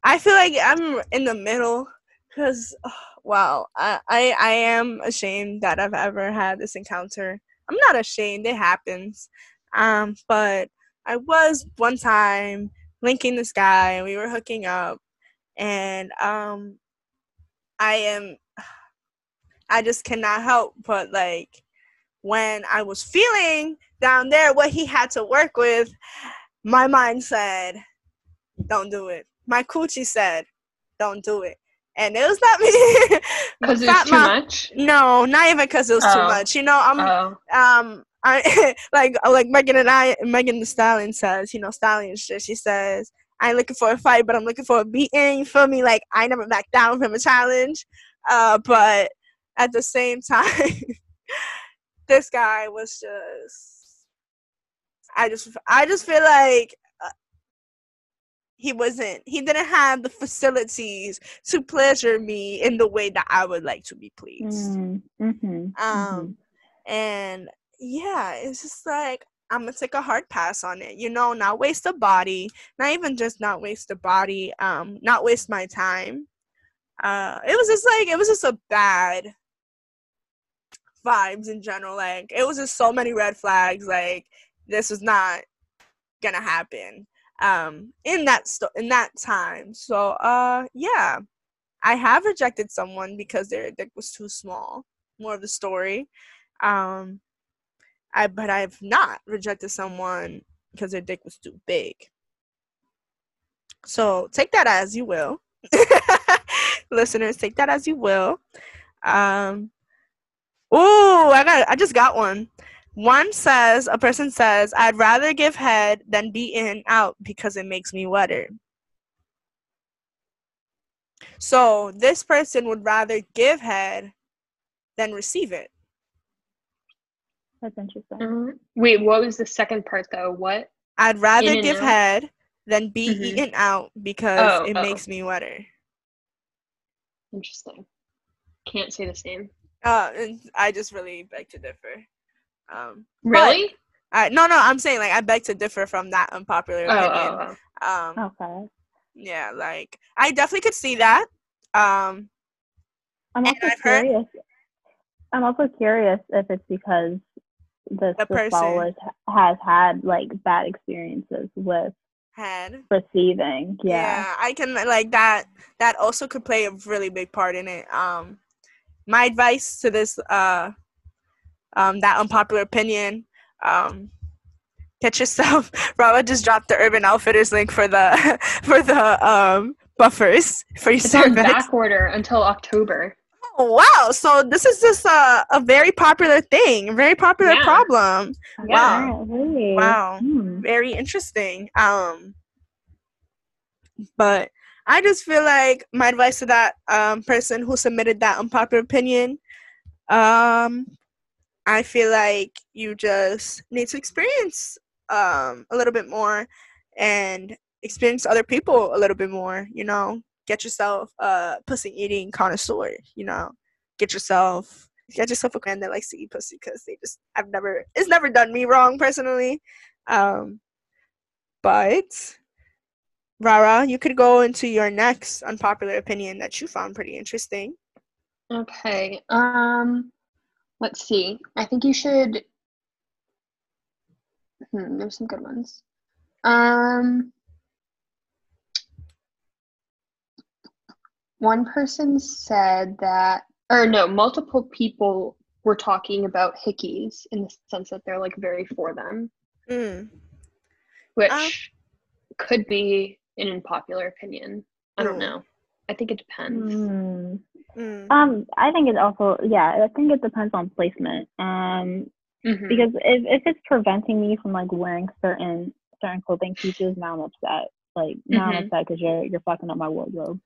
I feel like I'm in the middle because, wow, I, I I am ashamed that I've ever had this encounter. I'm not ashamed; it happens. Um, but I was one time linking this guy, and we were hooking up, and um, I am. I just cannot help but like when I was feeling down there what he had to work with, my mind said, "Don't do it." My coochie said, "Don't do it," and it was not me. because it was too much No, not even because it was too Oh. much. You know, I'm oh um I like like Megan and I Megan Thee Stallion says, you know, Stallion shit. She says, I ain't looking for a fight, but I'm looking for a beating. You feel me? Like I never back down from a challenge. Uh, but at the same time, this guy was just. I just I just feel like he wasn't he didn't have the facilities to pleasure me in the way that I would like to be pleased. mm, mhm, Um, and yeah, it's just like I'm gonna take a hard pass on it. You know, not waste a body, not even just not waste a body, um, not waste my time. Uh, it was just like it was just a bad vibes in general. Like it was just so many red flags. Like this was not gonna happen. Um, in that in that time. So uh, yeah, I have rejected someone because their dick was too small. More of the story. Um, I but I've not rejected someone because their dick was too big. So take that as you will, listeners. Take that as you will. Um, oh, I got I just got one. One says, a person says, I'd rather give head than be in out because it makes me wetter. So this person would rather give head than receive it. That's interesting. Mhm. Wait, what was the second part though? What? I'd rather give out? head than be Mhm. eaten out because Oh, it oh. makes me wetter. Interesting. Can't say the same. Uh, I just really beg to differ. Um, Really? I, no, no, I'm saying like I beg to differ from that unpopular Oh, opinion. oh, oh. Um, Okay. yeah, like I definitely could see that. Um, I'm also I've heard- curious. I'm also curious if it's because the, The the person. followers has had like bad experiences with head. receiving. Yeah. I can like that. That also could play a really big part in it. Um, my advice to this, uh, um, that unpopular opinion, um, get yourself. Robert just dropped the Urban Outfitters link for the for the um buffers for your It's on back order until October. Oh, wow! So this is just a a very popular thing, a very popular Yeah. problem. Wow. Apparently. Wow. Hmm. very interesting. Um, but I just feel like my advice to that um, person who submitted that unpopular opinion, um, I feel like you just need to experience um, a little bit more and experience other people a little bit more. You know, get yourself a pussy eating connoisseur. You know, get yourself. Get yourself a man that likes to eat pussy because they just I've never it's never done me wrong personally. Um, but Rara, you could go into your next unpopular opinion that you found pretty interesting. Okay. Um let's see. I think you should hmm, there's some good ones. Um one person said that or no, multiple people were talking about hickeys in the sense that they're like very for them, Mm. which Um, could be an unpopular opinion. I don't Mm. know. I think it depends. Hmm. Mm. Um, I think it also, yeah, I think it depends on placement. Um, Mhm. because if, if it's preventing me from like wearing certain certain clothing pieces, now I'm upset. Like now Mhm. I'm upset because you're you're fucking up my wardrobe.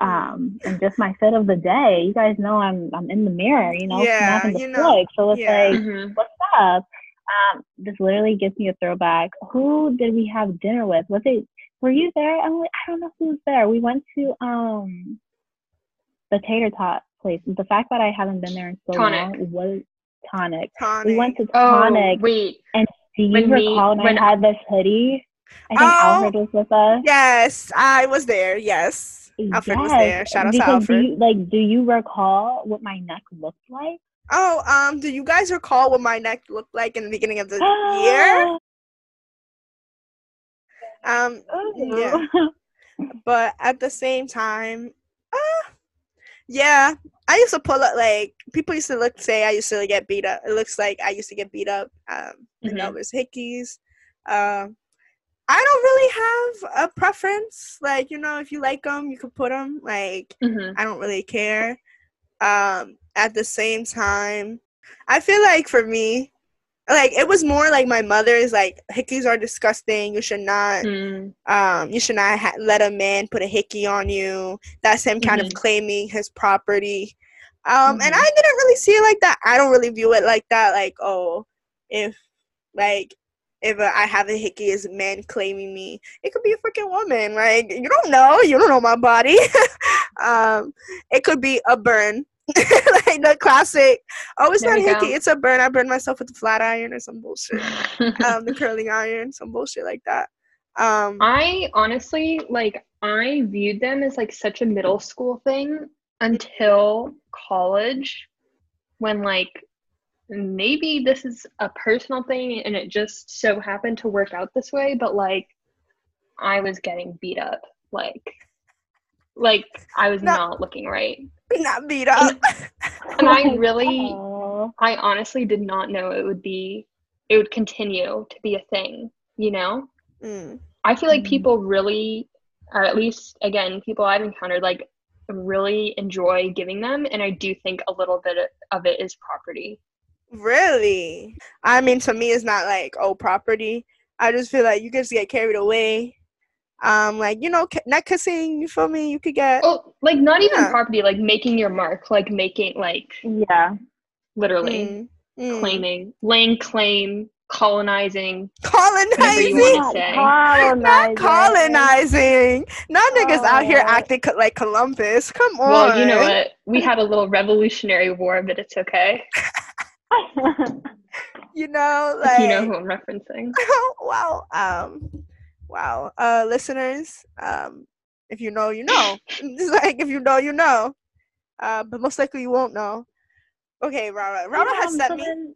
Um, and just my fit of the day. You guys know I'm I'm in the mirror. You know, Yeah, snapping the you know, flick. So it's yeah. like, Mhm. what's up? Um, this literally gives me a throwback. Who did we have dinner with? Was it? Were you there? I'm like, I don't know who was there. We went to um the tater tot place. The fact that I haven't been there in so Tonic. long was tonic. Tonic. We went to tonic. Oh, wait. Do you when recall when, when- I had this hoodie? I think Oh, Alfred was with us. Yes, I was there. Yes, Alfred was there. Shout out to Alfred. Do you, like, do you recall what my neck looked like? Oh, um, do you guys recall what my neck looked like in the beginning of the year? Um, yeah. but at the same time, uh, yeah, I used to pull up like people used to look say I used to get beat up. It looks like I used to get beat up. Um, and Mhm. that was hickeys. Um, I don't really have a preference. Like you know, if you like them, you can put them. Like Mhm. I don't really care. Um, at the same time, I feel like for me, like it was more like my mother's like hickeys are disgusting. You should not Mm. um you should not ha- let a man put a hickey on you that's him kind of Mhm. claiming his property um and Mhm. i didn't really see it like that i don't really view it like that like oh if like if i have a hickey a man claiming me it could be a freaking woman like you don't know you don't know my body um it could be a burn like the classic oh it's There not a hickey go. it's a burn i burned myself with a flat iron or some bullshit um the curling iron some bullshit like that um I honestly like I viewed them as like such a middle school thing until college when like maybe this is a personal thing and it just so happened to work out this way but like I was getting beat up like like I was No. not looking right not beat up and I really Oh, I honestly did not know it would be it would continue to be a thing, you know? Mm. I feel like Mhm. people really or at least again, people I've encountered like really enjoy giving them and I do think a little bit of it is property. Really? I mean, to me, it's not like oh property. I just feel like you just get carried away. Um, like you know, neck kissing. You feel me? You could get. Oh, like not even Yeah. property, like making your mark, like making like Yeah. literally Mm, mm. claiming, laying claim, colonizing. colonizing. wanna Not colonizing. Not colonizing. Now niggas out here Oh. acting co- like Columbus. Come on. Well, you know what? We had a little revolutionary war, but it's okay. You know, like you know who I'm referencing. wow. Um, wow. Uh, listeners, um, if you know, you know. It's like if you know, you know. Uh, but most likely you won't know. Okay, Rara. Rara has Um, sent so me. then-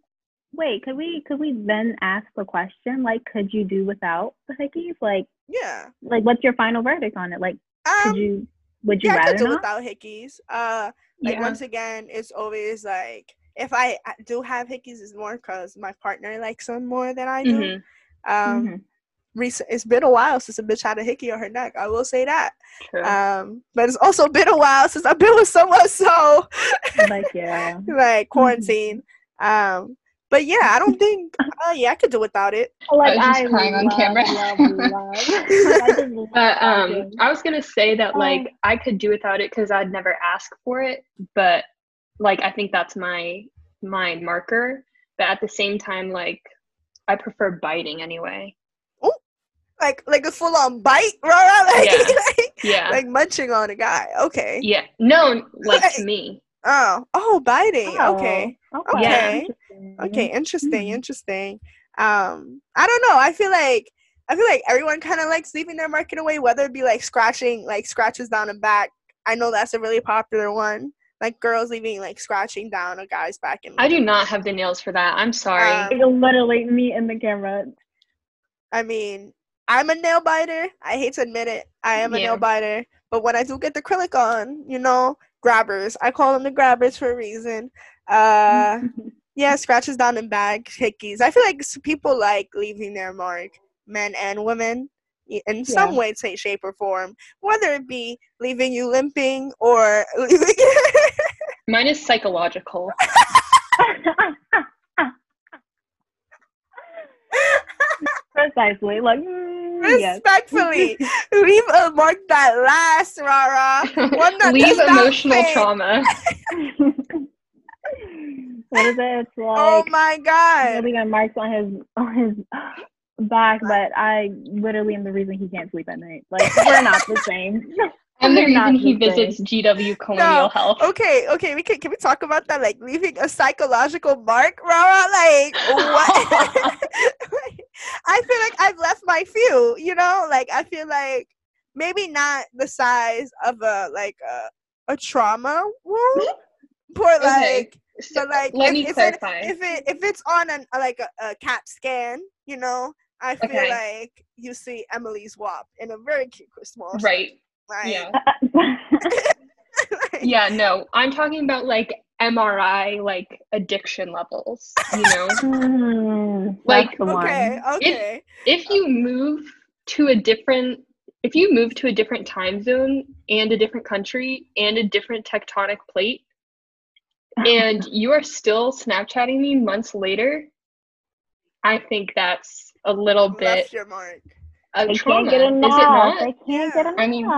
wait, could we could we then ask the question like, could you do without the hickeys? Like, Yeah. like what's your final verdict on it? Like, could Um. you would you Yeah, I rather could do not? without hickeys. Uh, like Yeah. once again, it's always like if I I do have hickeys, it's more because my partner likes them more than I do. Mhm. Um, Mhm. Recent. It's been a while since a bitch had a hickey on her neck. I will say that. True. Um, but it's also been a while since I've been with someone so like, yeah. like quarantine. Um, but yeah, I don't think. Uh, yeah, I could do without it. Like was just crying on camera. love, love. I But um. I was gonna say that like Um, I could do without it because I'd never ask for it, but like I think that's my my marker. But at the same time, like I prefer biting anyway. Like like a full on bite, Rara, like, Yeah. like Yeah, like munching on a guy. Okay. yeah. No, like to Like- me. Oh oh, biting. Okay. Oh, Okay. interesting. Okay. Interesting. Mhm. Interesting. Um, I don't know. I feel like. I feel like everyone kind of likes leaving their market away, whether it be like scratching, like scratches down and back. I know that's a really popular one. Like girls leaving like scratching down a guy's back. And I do not have the nails for that. I'm sorry. Um, Like, literally me in the camera. I mean, I'm a nail biter. I hate to admit it. I am a Yeah. nail biter. But when I do get the acrylic on, you know, grabbers. I call them the grabbers for a reason. Uh, yeah, scratches down and back, hickeys. I feel like people like leaving their mark, men and women, in some way, say, shape, or form. Whether it be leaving you limping or leaving. Mine is psychological. Precisely. Like, mm, yes. Respectfully, leave a mark that lasts, Rara. One that Leave emotional fade. trauma. what is it? It's Oh my god. really got marks on his on his back, but I literally am the reason he can't sleep at night. Like we're not the same. And the reason he visits GW Colonial No. Health. Okay, okay, we can can we talk about that? Like leaving a psychological mark, Rara? Like what? I feel like I've left my you know? Like I feel like maybe not the size of a like a, a trauma wound, but Okay, like So, but like let if, me if clarify. It, if it if it's on an like a, a CAT scan, you know, I feel Okay. like you see Emily's WAP in a very cute small shape, right. Like, Yeah. like- Yeah, no. I'm talking about like MRI like addiction levels, you know? Mm, Like, that's the one. Okay, okay. if you move to a different if you move to a different time zone and a different country and a different tectonic plate and you are still snapchatting me months later i think that's a little bit Left your mark. Of They trauma can't get enough. is it not They can't get enough. I mean,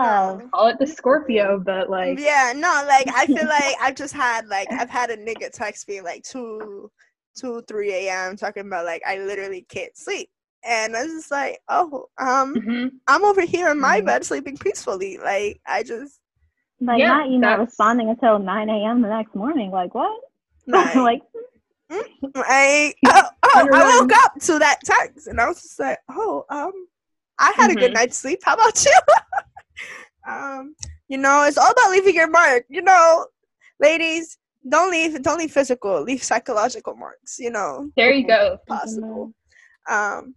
call it the scorpio but like yeah, no, like I feel like I've just had like I've had a nigga text me like two, two, three a.m. talking about like I literally can't sleep, and I was just like, oh, um, mhm. I'm over here in my Mhm. bed sleeping peacefully. Like I just Like Yeah, not you not responding until nine a.m. the next morning. Like what? like, like I, oh, oh, I woke up to that text, and I was just like, oh, um, I had a good Mhm. night's sleep. How about you? um, you know, it's all about leaving your mark. You know, ladies, don't leave, don't leave physical, leave psychological marks. You know, there you go possible. Um,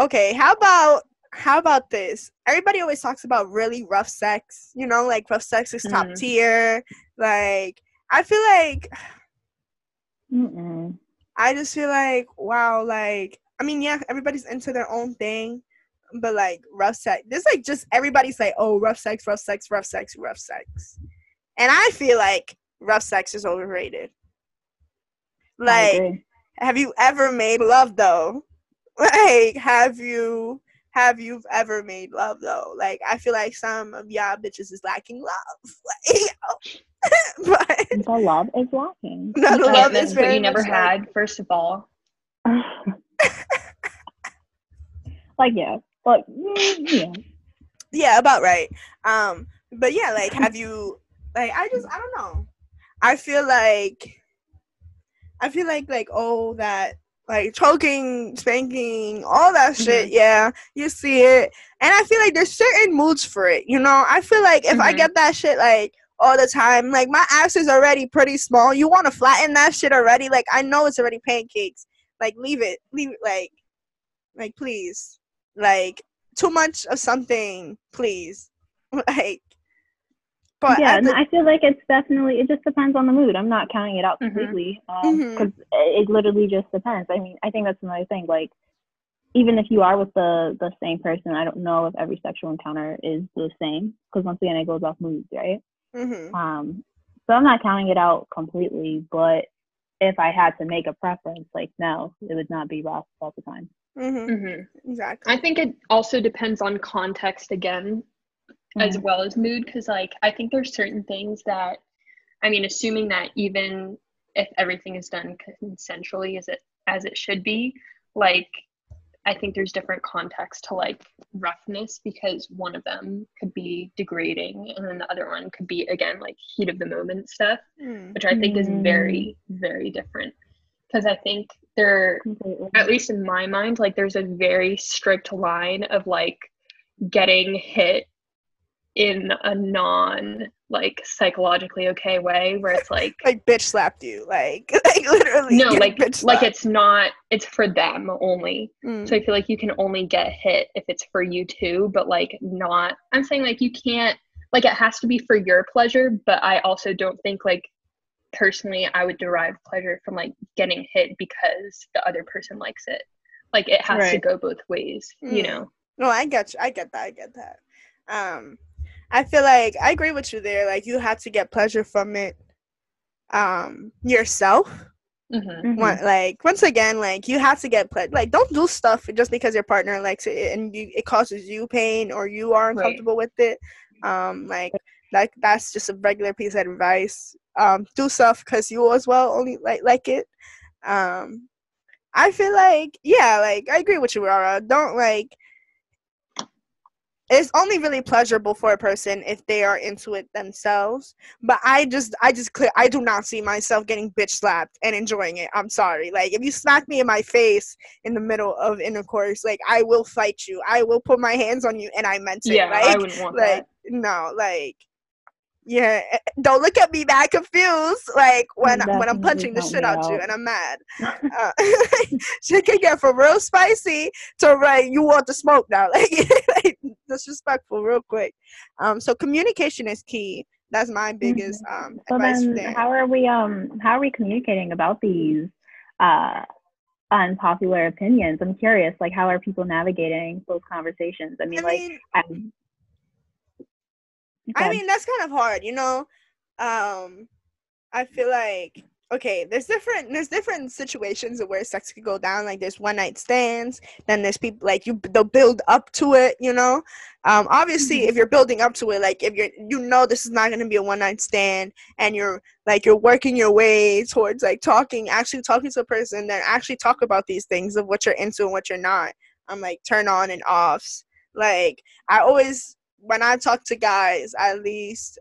okay, how about how about this? Everybody always talks about really rough sex. You know, like rough sex is top Mhm. tier. Like, I feel like mm-mm. I just feel like wow, like I mean, yeah, everybody's into their own thing, but like rough sex, this like just everybody's like, oh, rough sex, rough sex, rough sex, rough sex, and I feel like rough sex is overrated. Like, have you ever made love though? Like, have you have you ever made love though? Like, I feel like some of y'all bitches is lacking love. Like, but The love is lacking. No, the love is but very you never much like- had, first of all. like yeah, but mm, yeah. yeah, about right. Um, but yeah, like, have you like? I just I don't know. I feel like I feel like like oh that like choking, spanking, all that shit. Yeah, you see it, and I feel like there's certain moods for it. You know, I feel like if I Mhm. get that shit like all the time, like my ass is already pretty small. You want to flatten that shit already? Like I know it's already pancakes. Like leave it, leave it. Like, like please, like too much of something, please. Like, but yeah, at and the- I feel like it's definitely it just depends on the mood. I'm not counting it out Mhm. completely because it literally just depends. I mean, I think that's another thing. Like, even if you are with the the same person, I don't know if every sexual encounter is the same because once again, it goes off moods, right? mhm. Um, so I'm not counting it out completely, but if I had to make a preference, like no, it would not be Ross all the time. Mhm. hmm Exactly. I think it also depends on context again, as Mm. well as mood, because like I think there's certain things that, I mean, assuming that even if everything is done consensually as it as it should be, like I think there's different context to like roughness because one of them could be degrading and then the other one could be again like heat of the moment stuff, Mm. which I think is Mm. very very different. Because I think there Completely. at least in my mind, like there's a very strict line of like getting hit in a non like psychologically okay way where it's like Like bitch slapped you, like like literally. no like like it's not it's for them only Mm. so i feel like you can only get hit if it's for you too but like not i'm saying like you can't like it has to be for your pleasure but i also don't think like personally i would derive pleasure from like getting hit because the other person likes it like it has to go both ways you Mm. know No, I get you. I get that. I get that. Um, I feel like I agree with you there. Like you have to get pleasure from it, um, yourself. hmm Mhm. One- like once again, like you have to get pleasure. Like don't do stuff just because your partner likes it and you it causes you pain or you are Right. uncomfortable with it. Um, like like that's just a regular piece of advice. Um, do stuff because you as well only like like it. Um, I feel like yeah, like I agree with you, Rara. Don't like. It's only really pleasurable for a person if they are into it themselves. But I just, I just clear, I do not see myself getting bitch slapped and enjoying it. I'm sorry. Like if you smack me in my face in the middle of intercourse, like I will fight you. I will put my hands on you, and I meant it. yeah like, i wouldn't want like no like yeah eh, don't look at me mad confused like when when i'm punching the shit out you and i'm mad uh, shit can get from real spicy to right you want the smoke now like, like disrespectful real quick um so communication is key that's my biggest um So advice then, there how are we um how are we communicating about these uh unpopular opinions? I'm curious. Like, how are people navigating those conversations? I mean, I like, mean, I'm, I mean, that's kind of hard, you know. Um, I feel like okay, there's different there's different situations where sex could go down. Like there's one night stands, then there's people like you they'll build up to it, you know. Um, obviously, if you're building up to it, like if you're you know this is not gonna be a one night stand, and you're like you're working your way towards like talking, actually talking to a person, then actually talk about these things of what you're into and what you're not. I'm like turn on and offs. Like I always when I talk to guys, at least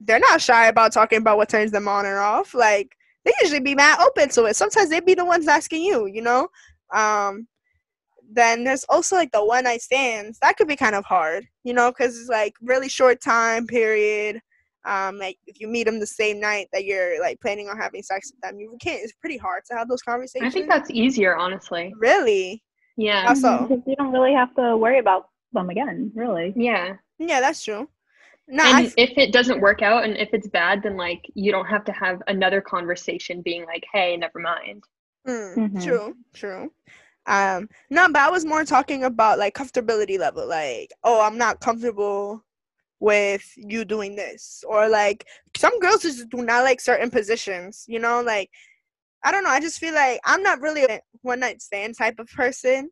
they're not shy about talking about what turns them on or off. Like they usually be mad open to it. Sometimes they be the ones asking you, you know. Um, then there's also like the one night stands. That could be kind of hard, you know, because it's like really short time period. Um, like if you meet them the same night that you're like planning on having sex with them, you can't. It's pretty hard to have those conversations. I think that's easier, honestly. really. Yeah. How so? Because you don't really have to worry about them again, really. Yeah. Yeah, that's true. No, and f- if it doesn't work out and if it's bad, then like you don't have to have another conversation being like, hey, never mind. Mm, Mhm. True, true. Um, no, but I was more talking about like comfortability level. Like, oh, I'm not comfortable with you doing this, or like some girls just do not like certain positions. You know, like I don't know. I just feel like I'm not really a one night stand type of person,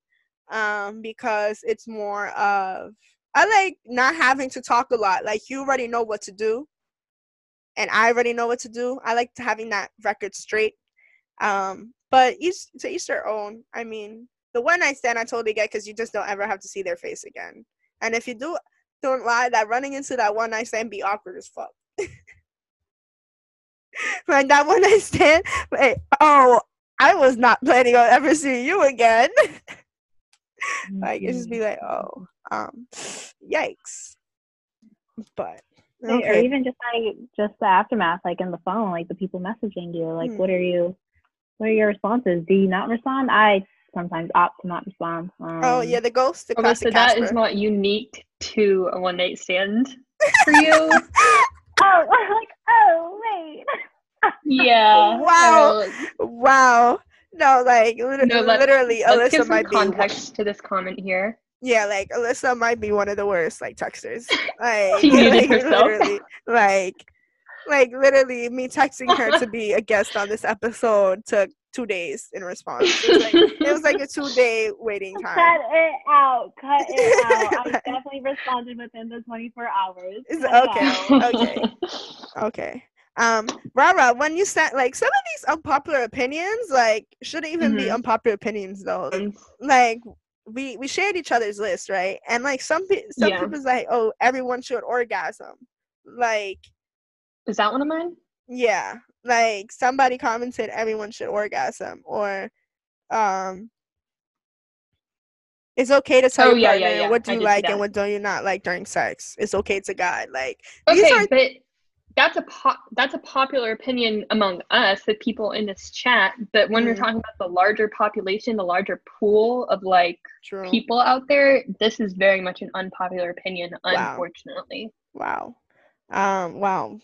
um, because it's more of I like not having to talk a lot. Like you already know what to do, and I already know what to do. I like having that record straight. Um, but each to each their own. I mean, the one night stand I totally get because you just don't ever have to see their face again. And if you do, don't lie that running into that one night stand be awkward as fuck. like that one night stand, like, oh, I was not planning on ever seeing you again. like it just be like, oh, um, yikes. But okay. or even just like just the aftermath, like in the phone, like the people messaging you, like, hmm. what are you, what are your responses? Do you not respond? I sometimes opt to not respond. Um, oh yeah, the ghost. The okay, so that is not unique to a one night stand for you. oh, like oh wait. yeah. Wow. Wow. No, like literally, no, let, literally let's Alyssa give some might context be, to this comment here. Yeah, like Alyssa might be one of the worst like texters. Like, like literally, like like literally me texting her to be a guest on this episode took two days in response. It was like, it was like a two day waiting time. Cut it out. Cut it out. I definitely responded within the 24 hours. okay. Okay. Okay. Um, Rara, when you said like some of these unpopular opinions, like shouldn't even mm-hmm. be unpopular opinions though. Like we we shared each other's list, right? And like some pe- some yeah. people's like, oh, everyone should orgasm. Like, is that one of mine? Yeah, like somebody commented everyone should orgasm, or um, it's okay to tell oh, your yeah, partner yeah, yeah. what do you like and what do you not like during sex. It's okay to guide. Like okay, are- but that's a po- that's a popular opinion among us, the people in this chat. But when mm. we're talking about the larger population, the larger pool of like True. people out there, this is very much an unpopular opinion, wow. unfortunately. Wow. Um. Wow.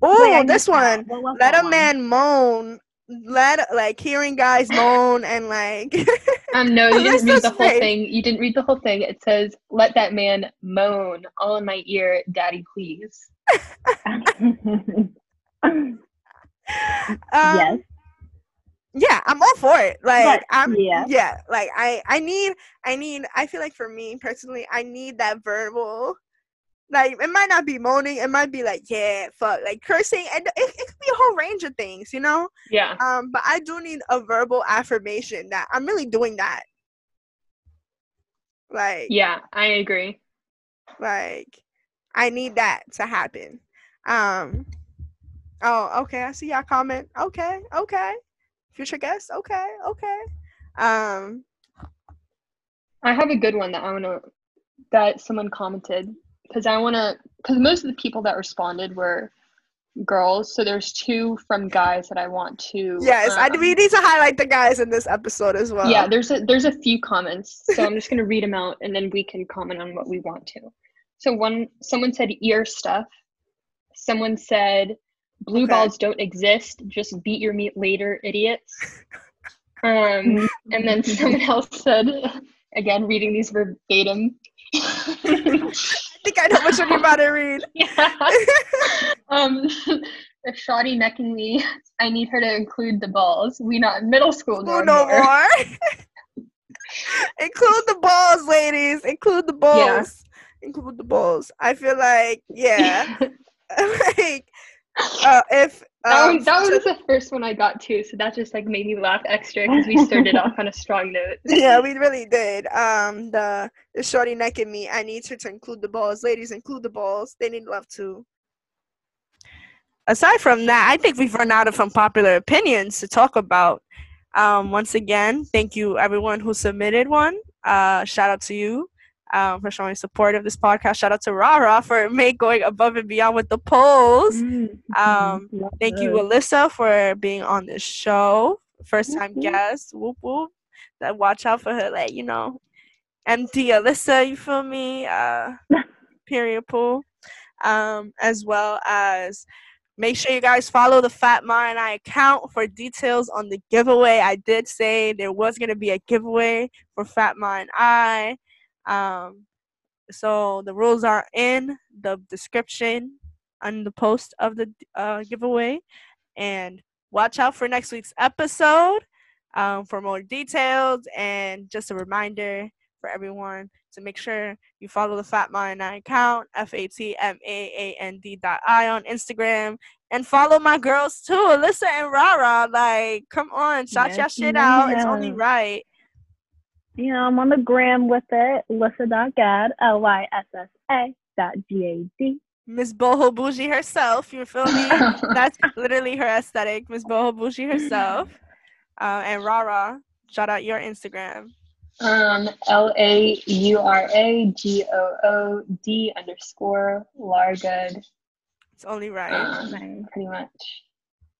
Oh, this one. Let a man moan. Let like hearing guys moan and like. um. No, you didn't read the whole thing. You didn't read the whole thing. It says, "Let that man moan all in my ear, daddy, please." um, yes. Yeah, I'm all for it. Like but, I'm yeah. yeah, like I I need I need I feel like for me personally, I need that verbal like it might not be moaning, it might be like, yeah, fuck, like cursing, and it, it be a whole range of things, you know? Yeah. Um, but I do need a verbal affirmation that I'm really doing that. Like Yeah, I agree. Like I need that to happen. Um Oh, okay, I see y'all comment. Okay, okay. Future guest, okay, okay. Um I have a good one that I wanna that someone commented because I want to because most of the people that responded were girls so there's two from guys that i want to yes um, i we need to highlight the guys in this episode as well. Yeah there's a there's a few comments so i'm just going to read them out and then we can comment on what we want to. So one someone said ear stuff. Someone said blue okay. balls don't exist just beat your meat later idiots. Um and then someone else said again reading these verbatim think I know which one you're about to read. Yeah. um, if Shotty necking me, I need her to include the balls. We not in middle school no, no more. more. include the balls, ladies. Include the balls. Yeah. Include the balls. I feel like, yeah. like, uh, if that, um, one, that was the first one I got too, so that just like made me laugh extra because we started off on a strong note. yeah, we really did. Um, the the shorty necking me. I need her to include the balls. Ladies, include the balls. They need love too. Aside from that, I think we've run out of unpopular opinions to talk about. Um, once again, thank you everyone who submitted one. Uh, shout out to you um, for showing support of this podcast. Shout out to Rara for make going above and beyond with the polls. Mm-hmm. Um, thank you, Alyssa, for being on this show. First time mm-hmm. guest. Whoop whoop. That watch out for her, like you know, empty Alyssa. You feel me? Uh, period pool. Um, as well as make sure you guys follow the Fatma and I account for details on the giveaway. I did say there was gonna be a giveaway for Fatma and I. Um, so the rules are in the description on the post of the uh, giveaway, and watch out for next week's episode um, for more details and just a reminder for everyone to make sure you follow the Fatma and I account, F A T M A A N D dot I on Instagram, and follow my girls too, Alyssa and Rara. Like, come on, shout Yes, your shit out. It's only right. You know, I'm on the gram with it. Lyssa.gad, L Y S S A dot G A D. Miss Boho Bougie herself, you feel me? That's literally her aesthetic, Miss Boho Bougie herself. Uh, and Rara, shout out your Instagram. Um, L A U R A G O O D underscore Largood. It's only right. Um, pretty much.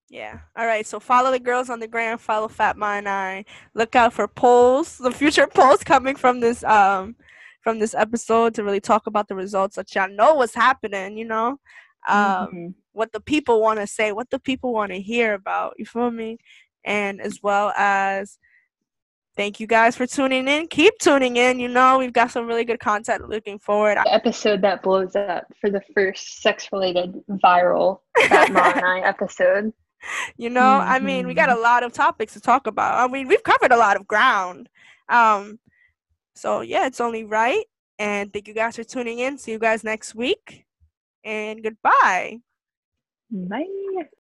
Yeah. All right. So follow the girls on the gram. Follow Fatma and I. Look out for polls. The future polls coming from this um from this episode to really talk about the results, so y'all know what's happening. You know, um, Mhm. what the people want to say, what the people want to hear about. You feel me? And as well as thank you guys for tuning in. Keep tuning in. You know, we've got some really good content looking forward. The episode that blows up for the first sex related viral Fatma and I episode. You know, I mean, we got a lot of topics to talk about. I mean, we've covered a lot of ground. Um, so yeah, it's only right. And thank you guys for tuning in. See you guys next week. And goodbye. Bye.